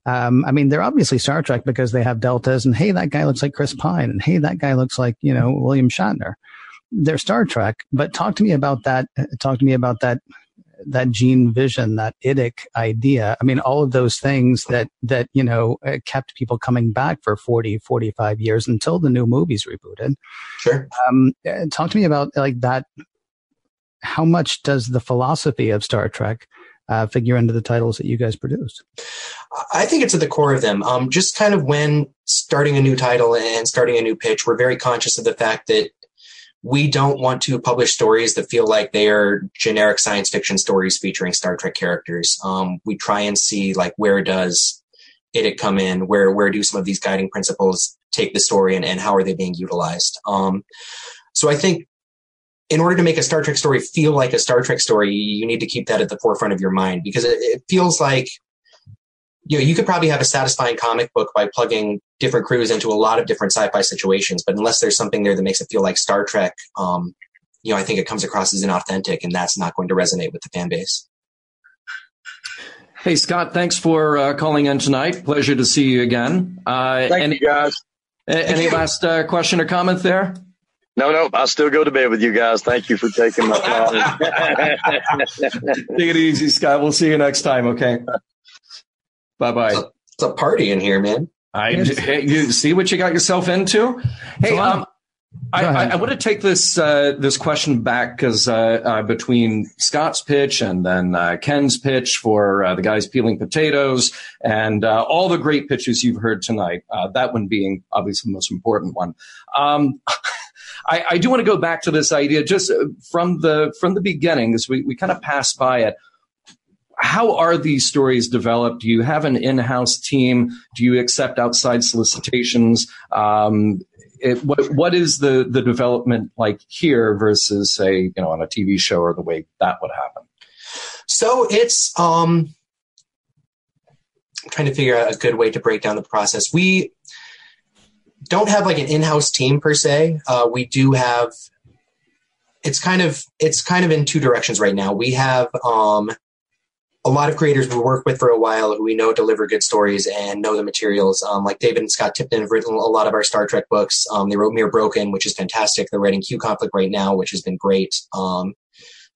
Um, I mean, they're obviously Star Trek because they have deltas and hey, that guy looks like Chris Pine and hey, that guy looks like, you know, William Shatner. They're Star Trek, but talk to me about that. Talk to me about that, that gene vision, that idic idea. I mean, all of those things that, that, you know, uh, kept people coming back for 40, 45 years until the new movies rebooted. Sure. Um, uh, talk to me about like that. How much does the philosophy of Star Trek uh, figure into the titles that you guys produced? I think it's at the core of them. Um, just kind of when starting a new title and starting a new pitch, we're very conscious of the fact that we don't want to publish stories that feel like they are generic science fiction stories featuring Star Trek characters. Um, we try and see like where does it come in, where where do some of these guiding principles take the story, and, and how are they being utilized. Um, so I think in order to make a Star Trek story feel like a Star Trek story, you need to keep that at the forefront of your mind because it, it feels like you know you could probably have a satisfying comic book by plugging different crews into a lot of different sci-fi situations, but unless there's something there that makes it feel like Star Trek, um, you know, I think it comes across as inauthentic, and that's not going to resonate with the fan base. Hey Scott, thanks for uh, calling in tonight. Pleasure to see you again. Uh, Thank any, you guys. Any last uh, question or comment there? No, no, I'll still go to bed with you guys. Thank you for taking my call. Take it easy, Scott. We'll see you next time. Okay. Bye bye. It's, it's, a party in here, man. I hey, you see what you got yourself into. Hey, um, I, I, I, want to take this uh, this question back because uh, uh, between Scott's pitch and then uh, Ken's pitch for uh, the guys peeling potatoes and uh, all the great pitches you've heard tonight, that one being obviously the most important one. Um, I, I do want to go back to this idea just uh, from the from the beginning, as we, we kind of passed by it. How are these stories developed? Do you have an in-house team? Do you accept outside solicitations? Um, it, what what is the the development like here versus say you know on a TV show or the way that would happen? So it's um, I'm trying to figure out a good way to break down the process. We don't have like an in-house team per se. Uh, we do have. It's kind of it's kind of in two directions right now. We have um, a lot of creators we work with for a while who we know deliver good stories and know the materials. Um, like David and Scott Tipton have written a lot of our Star Trek books. Um, they wrote Mirror Broken, which is fantastic. They're writing Q Conflict right now, which has been great. Um,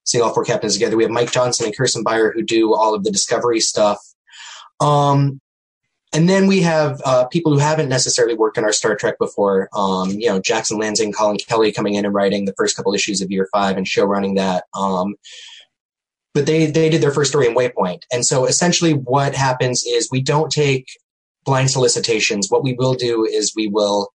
seeing all four captains together. We have Mike Johnson and Kirsten Beyer who do all of the Discovery stuff. Um, and then we have uh, people who haven't necessarily worked on our Star Trek before. Um, you know, Jackson Lanzing, Colin Kelly coming in and writing the first couple issues of Year Five and show running that. Um, but they they did their first story in Waypoint, and so essentially what happens is we don't take blind solicitations. What we will do is we will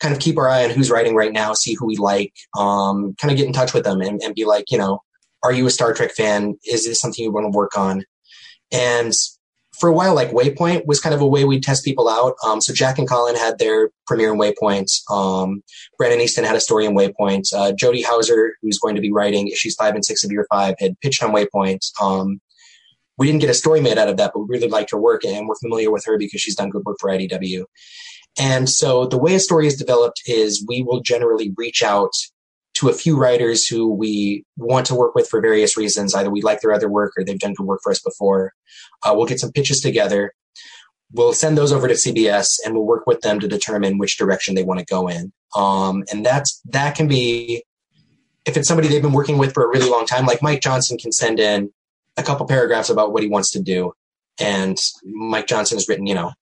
kind of keep our eye on who's writing right now, see who we like, um, kind of get in touch with them and, and be like, you know, are you a Star Trek fan? Is this something you want to work on? And for a while, like Waypoint was kind of a way we test people out. Um, so Jack and Colin had their premiere in Waypoint. Um, Brandon Easton had a story in Waypoint. Uh, Jody Houser, who's going to be writing issues five and six of year five, had pitched on Waypoint. Um, we didn't get a story made out of that, but we really liked her work and we're familiar with her because she's done good work for IDW. And so the way a story is developed is we will generally reach out to a few writers who we want to work with for various reasons. Either we like their other work or they've done good work for us before. Uh, we'll get some pitches together. We'll send those over to CBS and we'll work with them to determine which direction they want to go in. Um, and that's that can be if it's somebody they've been working with for a really long time. Like Mike Johnson can send in a couple paragraphs about what he wants to do, and Mike Johnson has written, you know,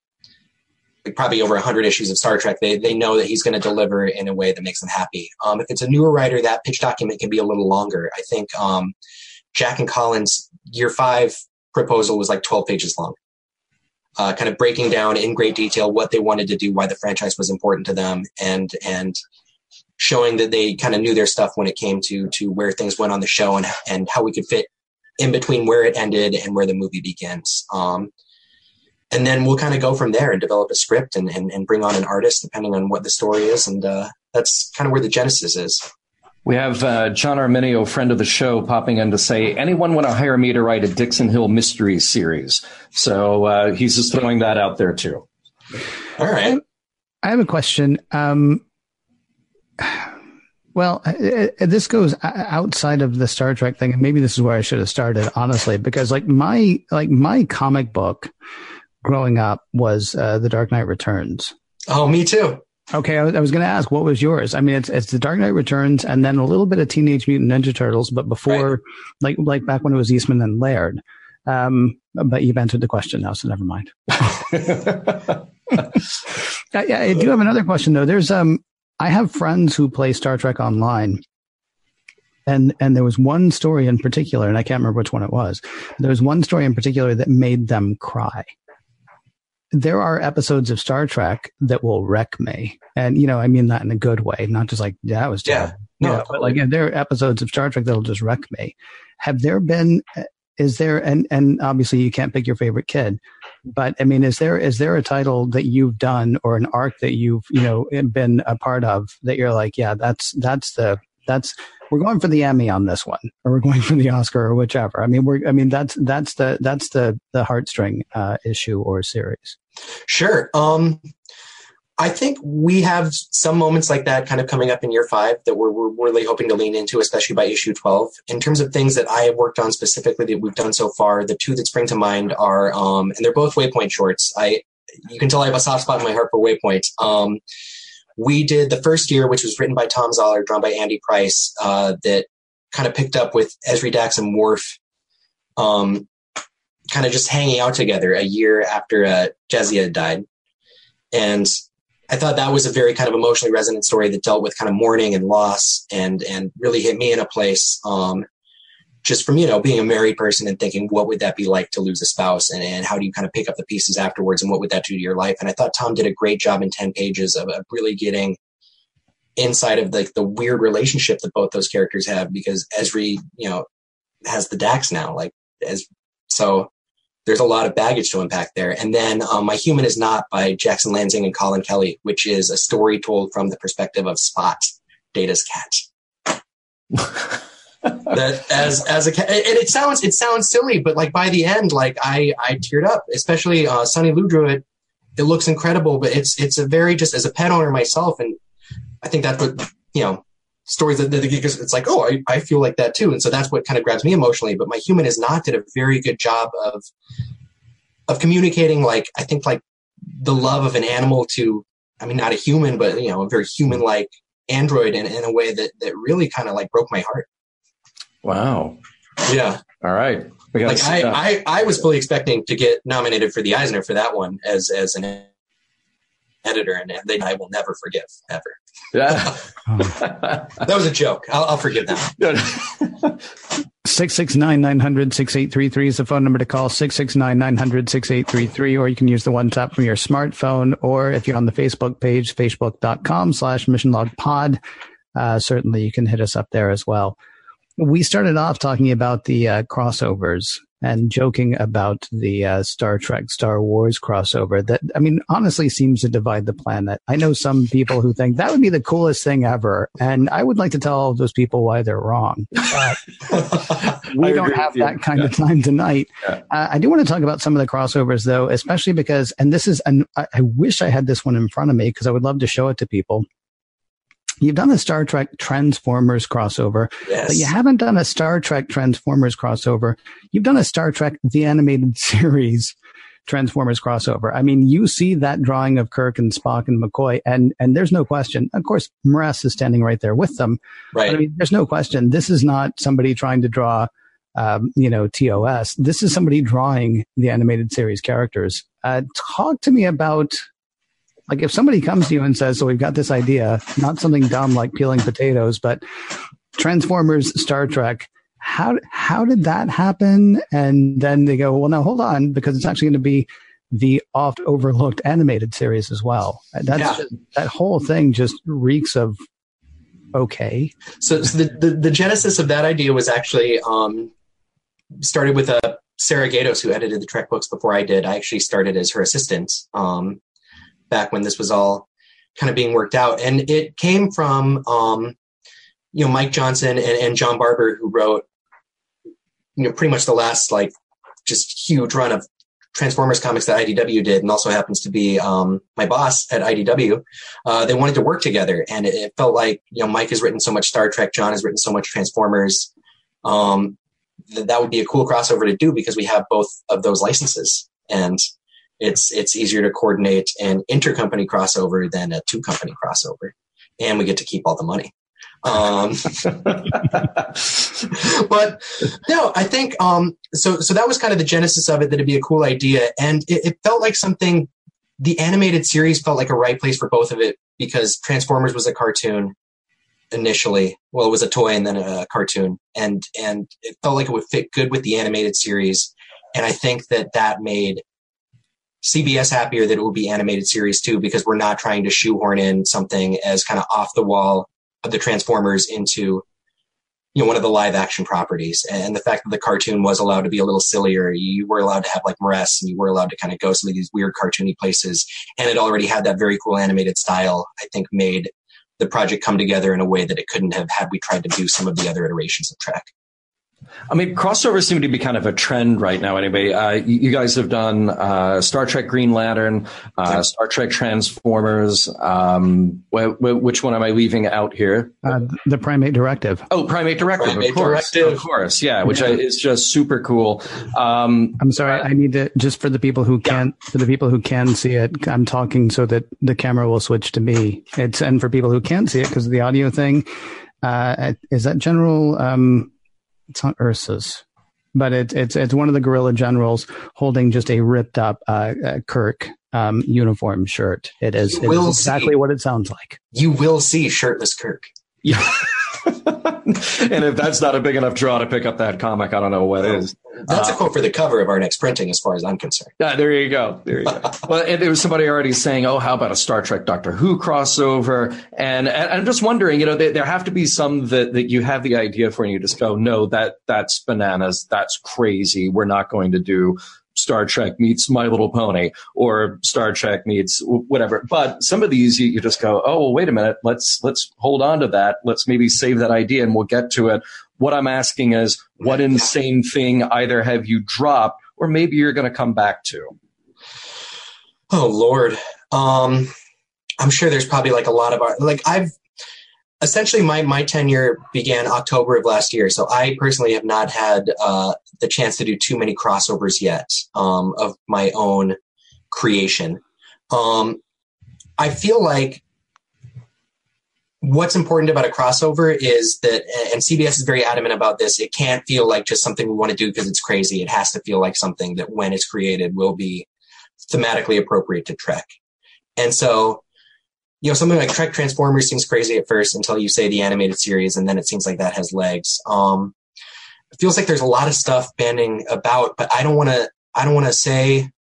probably over 100 issues of Star Trek, they, they know that he's going to deliver in a way that makes them happy. Um, if it's a newer writer, that pitch document can be a little longer. I think um, Jack and Colin's year five proposal was like 12 pages long, uh, kind of breaking down in great detail what they wanted to do, why the franchise was important to them, and and showing that they kind of knew their stuff when it came to to where things went on the show and and how we could fit in between where it ended and where the movie begins. Um, and then we'll kind of go from there and develop a script and, and, and bring on an artist depending on what the story is. And uh, that's kind of where the genesis is. We have uh, John Arminio, friend of the show, popping in to say, anyone want to hire me to write a Dixon Hill mystery series? So uh, he's just throwing that out there too. All right. I have a question. Um, well, uh, uh, this goes outside of the Star Trek thing, and maybe this is where I should have started, honestly, because like my like my comic book growing up was uh, The Dark Knight Returns. Oh, me too. Okay, I was, was going to ask, what was yours? I mean, it's it's The Dark Knight Returns, and then a little bit of Teenage Mutant Ninja Turtles, but before, right. like like back when it was Eastman and Laird. Um, but you've answered the question now, so never mind. yeah, I do have another question though. There's um, I have friends who play Star Trek online, and and there was one story in particular, and I can't remember which one it was. There was one story in particular that made them cry there are episodes of Star Trek that will wreck me. And, you know, I mean that in a good way, not just like, yeah, it was terrible. Yeah. No, yeah, but like, there are episodes of Star Trek that'll just wreck me. Have there been, is there, and, and obviously you can't pick your favorite kid, but I mean, is there, is there a title that you've done or an arc that you've, you know, been a part of that you're like, yeah, that's, that's the, that's, we're going for the Emmy on this one, or we're going for the Oscar or whichever. I mean, we're, I mean, that's, that's the, that's the, the heartstring, uh, issue or series. Sure. Um, I think we have some moments like that kind of coming up in year five that we're, we're really hoping to lean into, especially by issue 12. In terms of things that I have worked on specifically that we've done so far, the two that spring to mind are, um, and they're both Waypoint shorts. I, you can tell I have a soft spot in my heart for Waypoint. Um, we did the first year, which was written by Tom Zoller, drawn by Andy Price, uh, that kind of picked up with Ezri Dax and Worf, um, kind of just hanging out together a year after uh, had died. And I thought that was a very kind of emotionally resonant story that dealt with kind of mourning and loss and and really hit me in a place um, just from you know being a married person and thinking what would that be like to lose a spouse and, and how do you kind of pick up the pieces afterwards and what would that do to your life and i thought tom did a great job in 10 pages of, of really getting inside of like the, the weird relationship that both those characters have because ezri you know has the dax now like as so there's a lot of baggage to unpack there. And then um, My Human is Not by Jackson Lanzing and Colin Kelly, which is a story told from the perspective of Spot, Data's cat. that as as a cat, and it sounds it sounds silly, but like by the end, like I I teared up, especially uh, Sonny Ludrow. It, it looks incredible, but it's it's a very just as a pet owner myself, and I think that's what you know stories that, that it's like, oh, I, I feel like that too. And so that's what kind of grabs me emotionally. But my human is not did a very good job of of communicating like I think like the love of an animal to I mean not a human, but you know, a very human like android in, in a way that that really kind of like broke my heart. Wow. Yeah. All right. Like I, I, I was fully expecting to get nominated for the Eisner for that one as as an editor, and they I will never forgive ever. Yeah, that was a joke. I'll, I'll forgive that. 669 900 6833 is the phone number to call 669 900 6833, or you can use the one tap from your smartphone. Or if you're on the Facebook page, facebook.com slash mission log pod, uh, certainly you can hit us up there as well. We started off talking about the uh, crossovers and joking about the uh, Star Trek Star Wars crossover that I mean honestly seems to divide the planet. I know some people who think that would be the coolest thing ever and I would like to tell all those people why they're wrong. we don't have that kind yeah. of time tonight. Yeah. Uh, I do want to talk about some of the crossovers though, especially because and this is and I, I wish I had this one in front of me because I would love to show it to people. You've done a Star Trek Transformers crossover, yes. but you haven't done a Star Trek Transformers crossover. You've done a Star Trek The Animated Series Transformers crossover. I mean, you see that drawing of Kirk and Spock and McCoy, and and there's no question. Of course, M'Ress is standing right there with them. Right. I mean, there's no question. This is not somebody trying to draw, um, you know, TOS. This is somebody drawing the animated series characters. Uh, talk to me about like if somebody comes to you and says, "So we've got this idea, not something dumb like peeling potatoes, but Transformers, Star Trek." How how did that happen? And then they go, "Well, now hold on, because it's actually going to be the oft overlooked animated series as well." That's yeah. just, that whole thing just reeks of okay. So, so the, the, the genesis of that idea was actually um, started with a uh, Sarah Gaydos, who edited the Trek books before I did. I actually started as her assistant. Um, back when this was all kind of being worked out. And it came from, um, you know, Mike Johnson and, and John Barber, who wrote, you know, pretty much the last like just huge run of Transformers comics that IDW did, and also happens to be um, my boss at IDW. Uh, they wanted to work together, and it, it, felt like you know Mike has written so much Star Trek, John has written so much Transformers. Um, that that would be a cool crossover to do because we have both of those licenses, and it's it's easier to coordinate an intercompany crossover than a two company crossover, and we get to keep all the money. Um, but no, I think um, so. So that was kind of the genesis of it. That it'd be a cool idea, and it, it felt like something. The animated series felt like a right place for both of it because Transformers was a cartoon initially. Well, it was a toy and then a cartoon, and and it felt like it would fit good with the animated series. And I think that that made CBS happier that it will be animated series too, because we're not trying to shoehorn in something as kind of off the wall of the Transformers into, you know, one of the live action properties. And the fact that the cartoon was allowed to be a little sillier, you were allowed to have like M'Ress and you were allowed to kind of go some of these weird cartoony places. And it already had that very cool animated style, I think made the project come together in a way that it couldn't have had we tried to do some of the other iterations of Trek. I mean, crossovers seem to be kind of a trend right now. Anyway, uh, you, you, guys have done uh, Star Trek Green Lantern, uh, Star Trek Transformers. Um, wh- wh- which one am I leaving out here? Uh, the Primate Directive. Oh, Primate Directive, Primate of course, Directive. of course, yeah, which yeah. is just super cool. Um, I'm sorry, I need to just for the people who can't, yeah. for the people who can see it, I'm talking so that the camera will switch to me. It's and for people who can't see it because of the audio thing. Uh, is that General? Um, it's not Ursus, but it's it's it's one of the guerrilla generals holding just a ripped up uh, uh, Kirk um, uniform shirt. It is, it is exactly see. what it sounds like. You will see shirtless Kirk. Yeah. and if that's not a big enough draw to pick up that comic, I don't know what is. That's uh, a quote for the cover of our next printing, as far as I'm concerned. Yeah, there you go. There you go. well, and there was somebody already saying, "Oh, how about a Star Trek Doctor Who crossover?" And, and I'm just wondering, you know, there, there have to be some that that you have the idea for, and you just go, "No, that that's bananas. That's crazy. We're not going to do." Star Trek meets My Little Pony or Star Trek meets whatever. But some of these you, you just go, oh well, wait a minute, let's let's hold on to that. Let's maybe save that idea and we'll get to it. What I'm asking is, what insane thing either have you dropped or maybe you're going to come back to? Oh Lord, um, I'm sure there's probably like a lot of art. Like I've essentially my my tenure began October of last year, so I personally have not had uh, the chance to do too many crossovers yet um, of my own creation. Um, I feel like what's important about a crossover is that, and CBS is very adamant about this. It can't feel like just something we want to do because it's crazy. It has to feel like something that, when it's created, will be thematically appropriate to Trek. And so you know, something like Trek Transformers seems crazy at first until you say the animated series, and then it seems like that has legs. Um, it feels like there's a lot of stuff banding about, but I don't want to. I don't want to say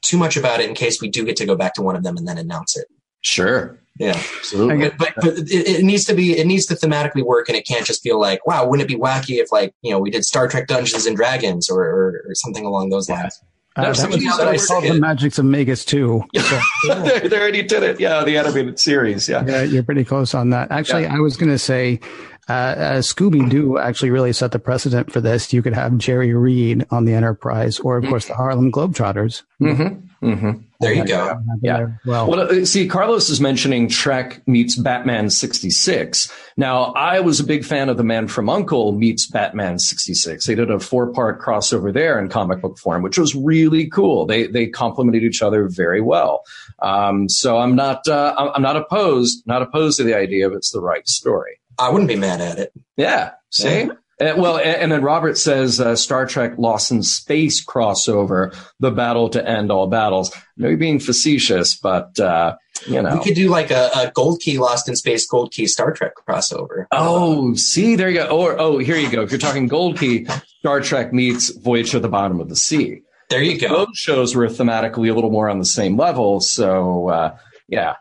too much about it in case we do get to go back to one of them and then announce it. Sure. Yeah, absolutely. But, but, but it, it, needs to be it needs to thematically work, and it can't just feel like, wow, wouldn't it be wacky if like you know we did Star Trek Dungeons and Dragons or or, or something along those lines. Uh, that was, that was called the Magicks of Megas-Tu. So. they, they already did it. Yeah, the animated series. Yeah, yeah, you're pretty close on that. Actually, yeah. I was going to say uh, uh, Scooby Doo actually really set the precedent for this. You could have Jerry Reed on the Enterprise, or of course the Harlem Globetrotters. Mm-hmm. Mm-hmm. There you go. Yeah. Well, well, uh, see, Carlos is mentioning Trek meets Batman 66. Now, I was a big fan of The Man from Uncle meets Batman 66. They did a four part crossover there in comic book form, which was really cool. They, they complemented each other very well. Um, so I'm not, uh, I'm not opposed, not opposed to the idea of it's the right story. I wouldn't be mad at it. Yeah. See? Yeah. Uh, well, and, and, then Robert says uh, Star Trek Lost in Space crossover, the battle to end all battles. I know you're being facetious, but uh, you know we could do like a, a, Gold Key Lost in Space, Gold Key Star Trek crossover. Oh, see, there you go. Or oh, here you go. If you're talking Gold Key, Star Trek meets Voyage to the Bottom of the Sea. There you go. Those shows were thematically a little more on the same level, so uh, yeah.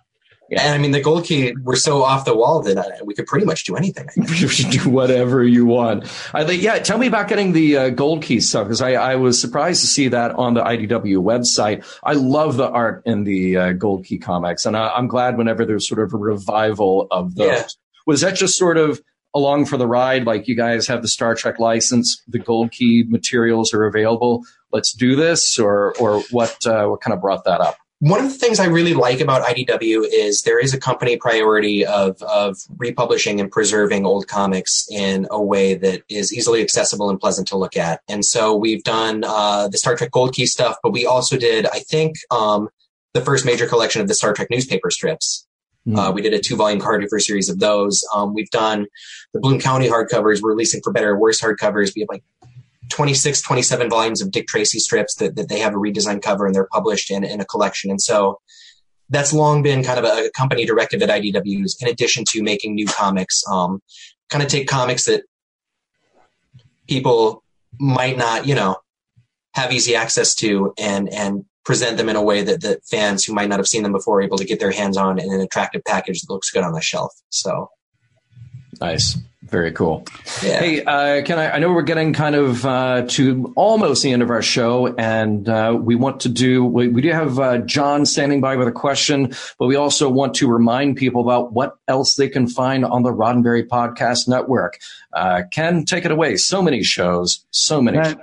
Yeah. And I mean, the gold key, we're so off the wall that uh, we could pretty much do anything. you should do whatever you want. I think, yeah, tell me about getting the uh, gold key stuff because I, I, was surprised to see that on the IDW website. I love the art in the uh, gold key comics, and I, am glad whenever there's sort of a revival of those. Yeah. Was that just sort of along for the ride? Like you guys have the Star Trek license, the gold key materials are available. Let's do this, or or what? Uh, what kind of brought that up? One of the things I really like about IDW is there is a company priority of, of republishing and preserving old comics in a way that is easily accessible and pleasant to look at. And so we've done uh, the Star Trek Gold Key stuff, but we also did, I think, um, the first major collection of the Star Trek newspaper strips. Mm. Uh, we did a two volume hardcover series of those. Um, we've done the Bloom County hardcovers. We're releasing for better or worse hardcovers. We have like 26, 27 volumes of Dick Tracy strips that, that they have a redesigned cover and they're published in, in a collection. And so that's long been kind of a company directive at IDWs in addition to making new comics, um, kind of take comics that people might not, you know, have easy access to and, and present them in a way that, that fans who might not have seen them before are able to get their hands on in an attractive package that looks good on the shelf. So nice. Very cool. Yeah. Hey, uh, can I? I know we're getting kind of uh, to almost the end of our show, and uh, we want to do. We, we do have uh, John standing by with a question, but we also want to remind people about what else they can find on the Roddenberry Podcast Network. Uh, Ken, take it away. So many shows, so many. shows.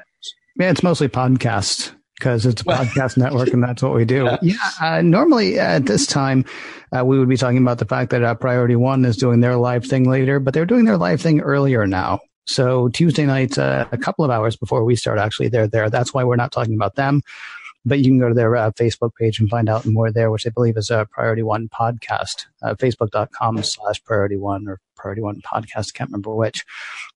Yeah, it's mostly podcasts because it's a podcast network and that's what we do. Yeah. Uh, normally at this time, uh, we would be talking about the fact that uh, Priority One is doing their live thing later, but they're doing their live thing earlier now. So Tuesday nights, uh, a couple of hours before we start, actually, they're there. That's why we're not talking about them. But you can go to their uh, Facebook page and find out more there, which I believe is a Priority One podcast, uh, facebook.com slash Priority One or Priority One podcast. Can't remember which.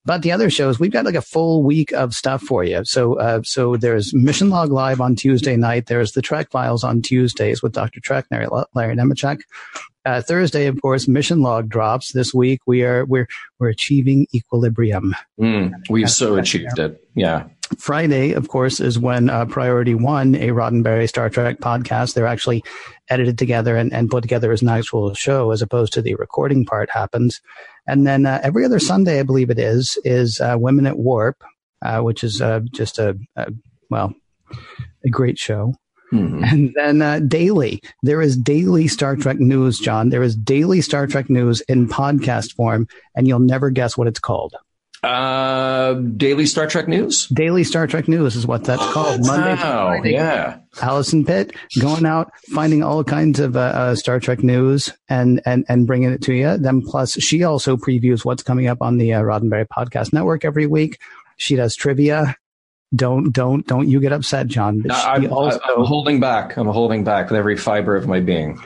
But the other shows, we've got like a full week of stuff for you. So, uh, so there's Mission Log Live on Tuesday night. There's the Trek Files on Tuesdays with Dr. Trek, Larry, Larry Nemecek. Uh, Thursday, of course, Mission Log drops. This week, we are we're we're achieving equilibrium. Mm, we've so achieved it. Yeah. Friday, of course, is when uh, Priority One, a Roddenberry Star Trek podcast, they're actually edited together and, and put together as an actual show as opposed to the recording part happens. And then uh, every other Sunday, I believe it is, is uh, Women at Warp, uh, which is uh, just a, a, well, a great show. Mm-hmm. And then uh, daily, there is daily Star Trek news, John. There is daily Star Trek news in podcast form, and you'll never guess what it's called. Uh, Daily Star Trek News. Daily Star Trek News is what that's called. Monday. Oh, yeah. Allison Pitt going out finding all kinds of uh, uh, Star Trek news and and and bringing it to you. Then plus she also previews what's coming up on the uh, Roddenberry Podcast Network every week. She does trivia. Don't don't don't you get upset, John? But I'm, also, I'm holding back. I'm holding back with every fiber of my being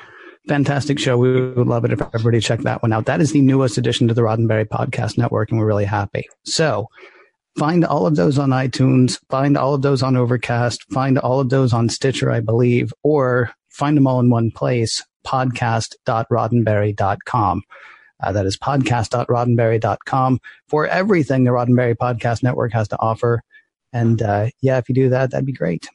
fantastic show. We would love it if everybody checked that one out. That is the newest addition to the Roddenberry Podcast Network, and we're really happy. So find all of those on iTunes, find all of those on Overcast, find all of those on Stitcher, I believe, or find them all in one place, podcast.roddenberry.com. Uh, that is podcast.roddenberry.com for everything the Roddenberry Podcast Network has to offer. And uh, yeah, if you do that, that'd be great.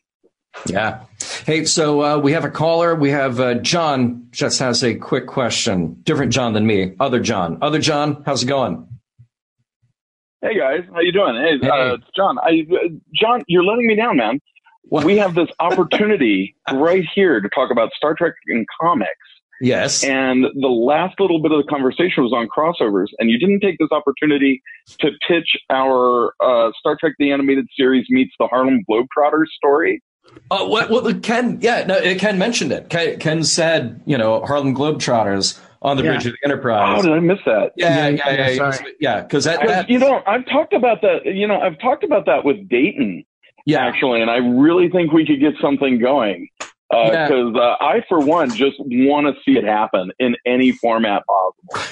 Yeah. Hey, so uh, we have a caller. We have uh, John just has a quick question. Different John than me. Other John. Other John, how's it going? Hey guys, how you doing? Hey, Hey. Uh, it's John. I, uh, John, you're letting me down, man. What? We have this opportunity right here to talk about Star Trek and comics. Yes. And the last little bit of the conversation was on crossovers, and you didn't take this opportunity to pitch our uh, Star Trek the Animated Series meets the Harlem Globetrotters story. Oh, what? Well, Ken. Yeah, no, uh, Ken mentioned it. Ken, Ken said, you know, Harlem Globetrotters on the Yeah. bridge of the Enterprise. Oh, did I miss that? yeah, yeah, Yeah, yeah, yeah. sorry. Yeah, because that, that you know, I've talked about that. You know, I've talked about that with Dayton. yeah, actually, and I really think we could get something going. Uh, yeah. Because uh, I, for one, just want to see it happen in any format possible.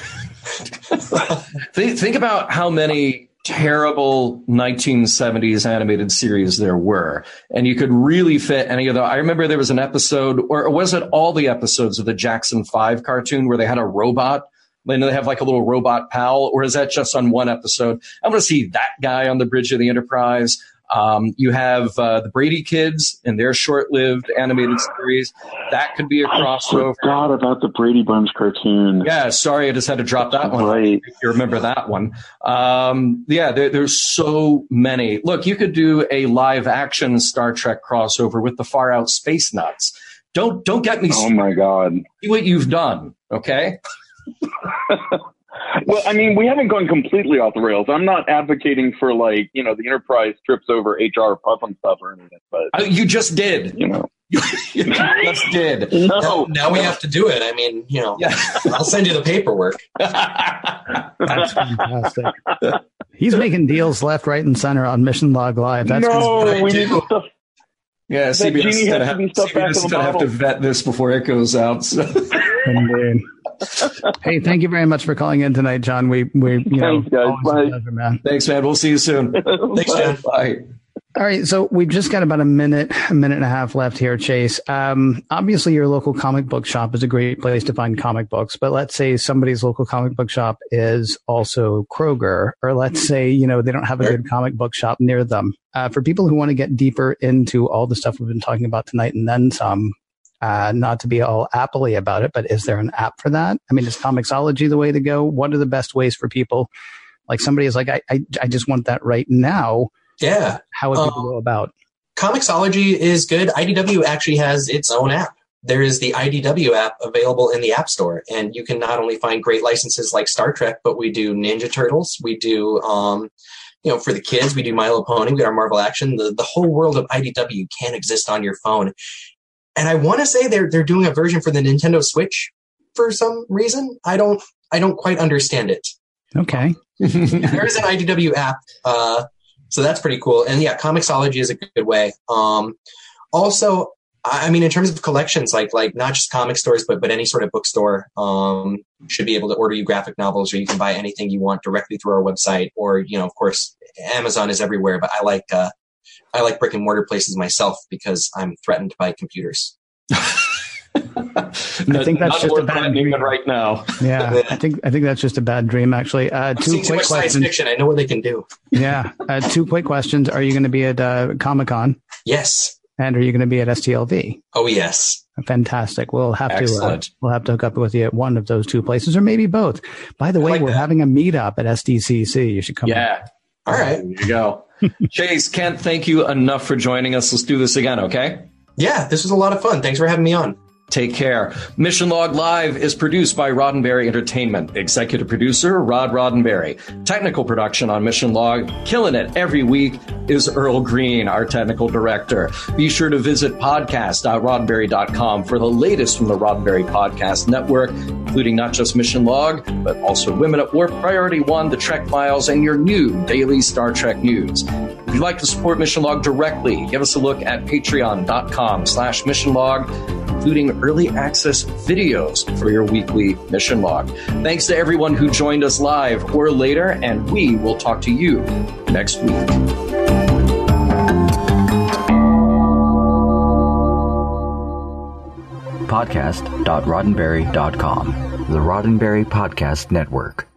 Think, think about how many terrible 1970s animated series there were, and you could really fit any of the. I remember there was an episode, or was it all the episodes of the Jackson Five cartoon where they had a robot? And they have like a little robot pal, or is that just on one episode? I want to see that guy on the bridge of the Enterprise. Um, you have uh, the Brady Kids and their short-lived animated series. That could be a crossover. I forgot about the Brady Bunch cartoon. Yeah, sorry, I just had to drop that one Right. if you remember that one. Um, yeah, there, there's so many. Look, you could do a live action Star Trek crossover with the far out space nuts. Don't don't get me Oh my God. see what you've done. Okay. Well, I mean, we haven't gone completely off the rails. I'm not advocating for like, you know, the Enterprise trips over HR Pufnstuf or anything, but Uh, You just did. you know, you just did. Now, no. we have to do it. I mean, you know, Yeah. I'll send you the paperwork. That's fantastic. He's making deals left, right, and center on Mission Log Live. That's no, we need stuff. yeah, That CBS genie is gonna has to have, be stuffed back CBS is gonna have to vet this before it goes out. So. Indeed. hey, thank you very much for calling in tonight, John. We we you know Thanks, guys. always Bye. pleasure, man. Thanks, man. We'll see you soon. Thanks, John. Bye. All right, so we've just got about a minute, a minute and a half left here, Chase. Um, obviously, your local comic book shop is a great place to find comic books, but let's say somebody's local comic book shop is also Kroger, or let's say you know they don't have a good comic book shop near them. Uh, for people who want to get deeper into all the stuff we've been talking about tonight and then some, uh, not to be all apply about it, but is there an app for that? I mean, is Comixology the way to go? What are the best ways for people? Like somebody is like, I, I, I just want that right now. Yeah. How would people Um, go about? Comixology is good. IDW actually has its own app. There is the IDW app available in the App Store, and you can not only find great licenses like Star Trek, but we do Ninja Turtles, we do, um, you know, for the kids, we do My Little Pony, we got our Marvel Action. The the whole world of IDW can exist on your phone, and I want to say they're they're doing a version for the Nintendo Switch for some reason. I don't I don't quite understand it Okay. there is an IDW app, uh, so that's pretty cool. And yeah, Comixology is a good way. Um, also, I I mean, in terms of collections, like like not just comic stores, but but any sort of bookstore um, should be able to order you graphic novels, or you can buy anything you want directly through our website. Or you know, of course, Amazon is everywhere. But I like uh, I like brick and mortar places myself because I'm threatened by computers. I think that's just a bad dream. right now. Yeah, I think I think that's just a bad dream. Actually, uh, I've two seen too quick much science questions. fiction. I know what they can do. Yeah, uh, two quick questions. Are you going to be at uh, Comic Con, Yes. and are you going to be at STLV? Oh yes. Fantastic. We'll have to uh, Excellent. we'll have to hook up with you at one of those two places, or maybe both. By the I way, like we're that. having a meetup at SDCC. You should come. Yeah. All right. There you go. Chase, can't thank you enough for joining us. Let's do this again, okay? Yeah, this was a lot of fun. Thanks for having me on. Take care. Mission Log Live is produced by Roddenberry Entertainment. Executive producer, Rod Roddenberry. Technical production on Mission Log, killing it every week, is Earl Green, our technical director. Be sure to visit podcast.roddenberry.com for the latest from the Roddenberry Podcast Network, including not just Mission Log, but also Women at Warp, Priority One, The Trek Files, and your new daily Star Trek news. If you'd like to support Mission Log directly, give us a look at patreon.com slash mission log including early access videos for your weekly mission log. Thanks to everyone who joined us live or later, and we will talk to you next week. podcast.roddenberry.com. the Roddenberry Podcast Network.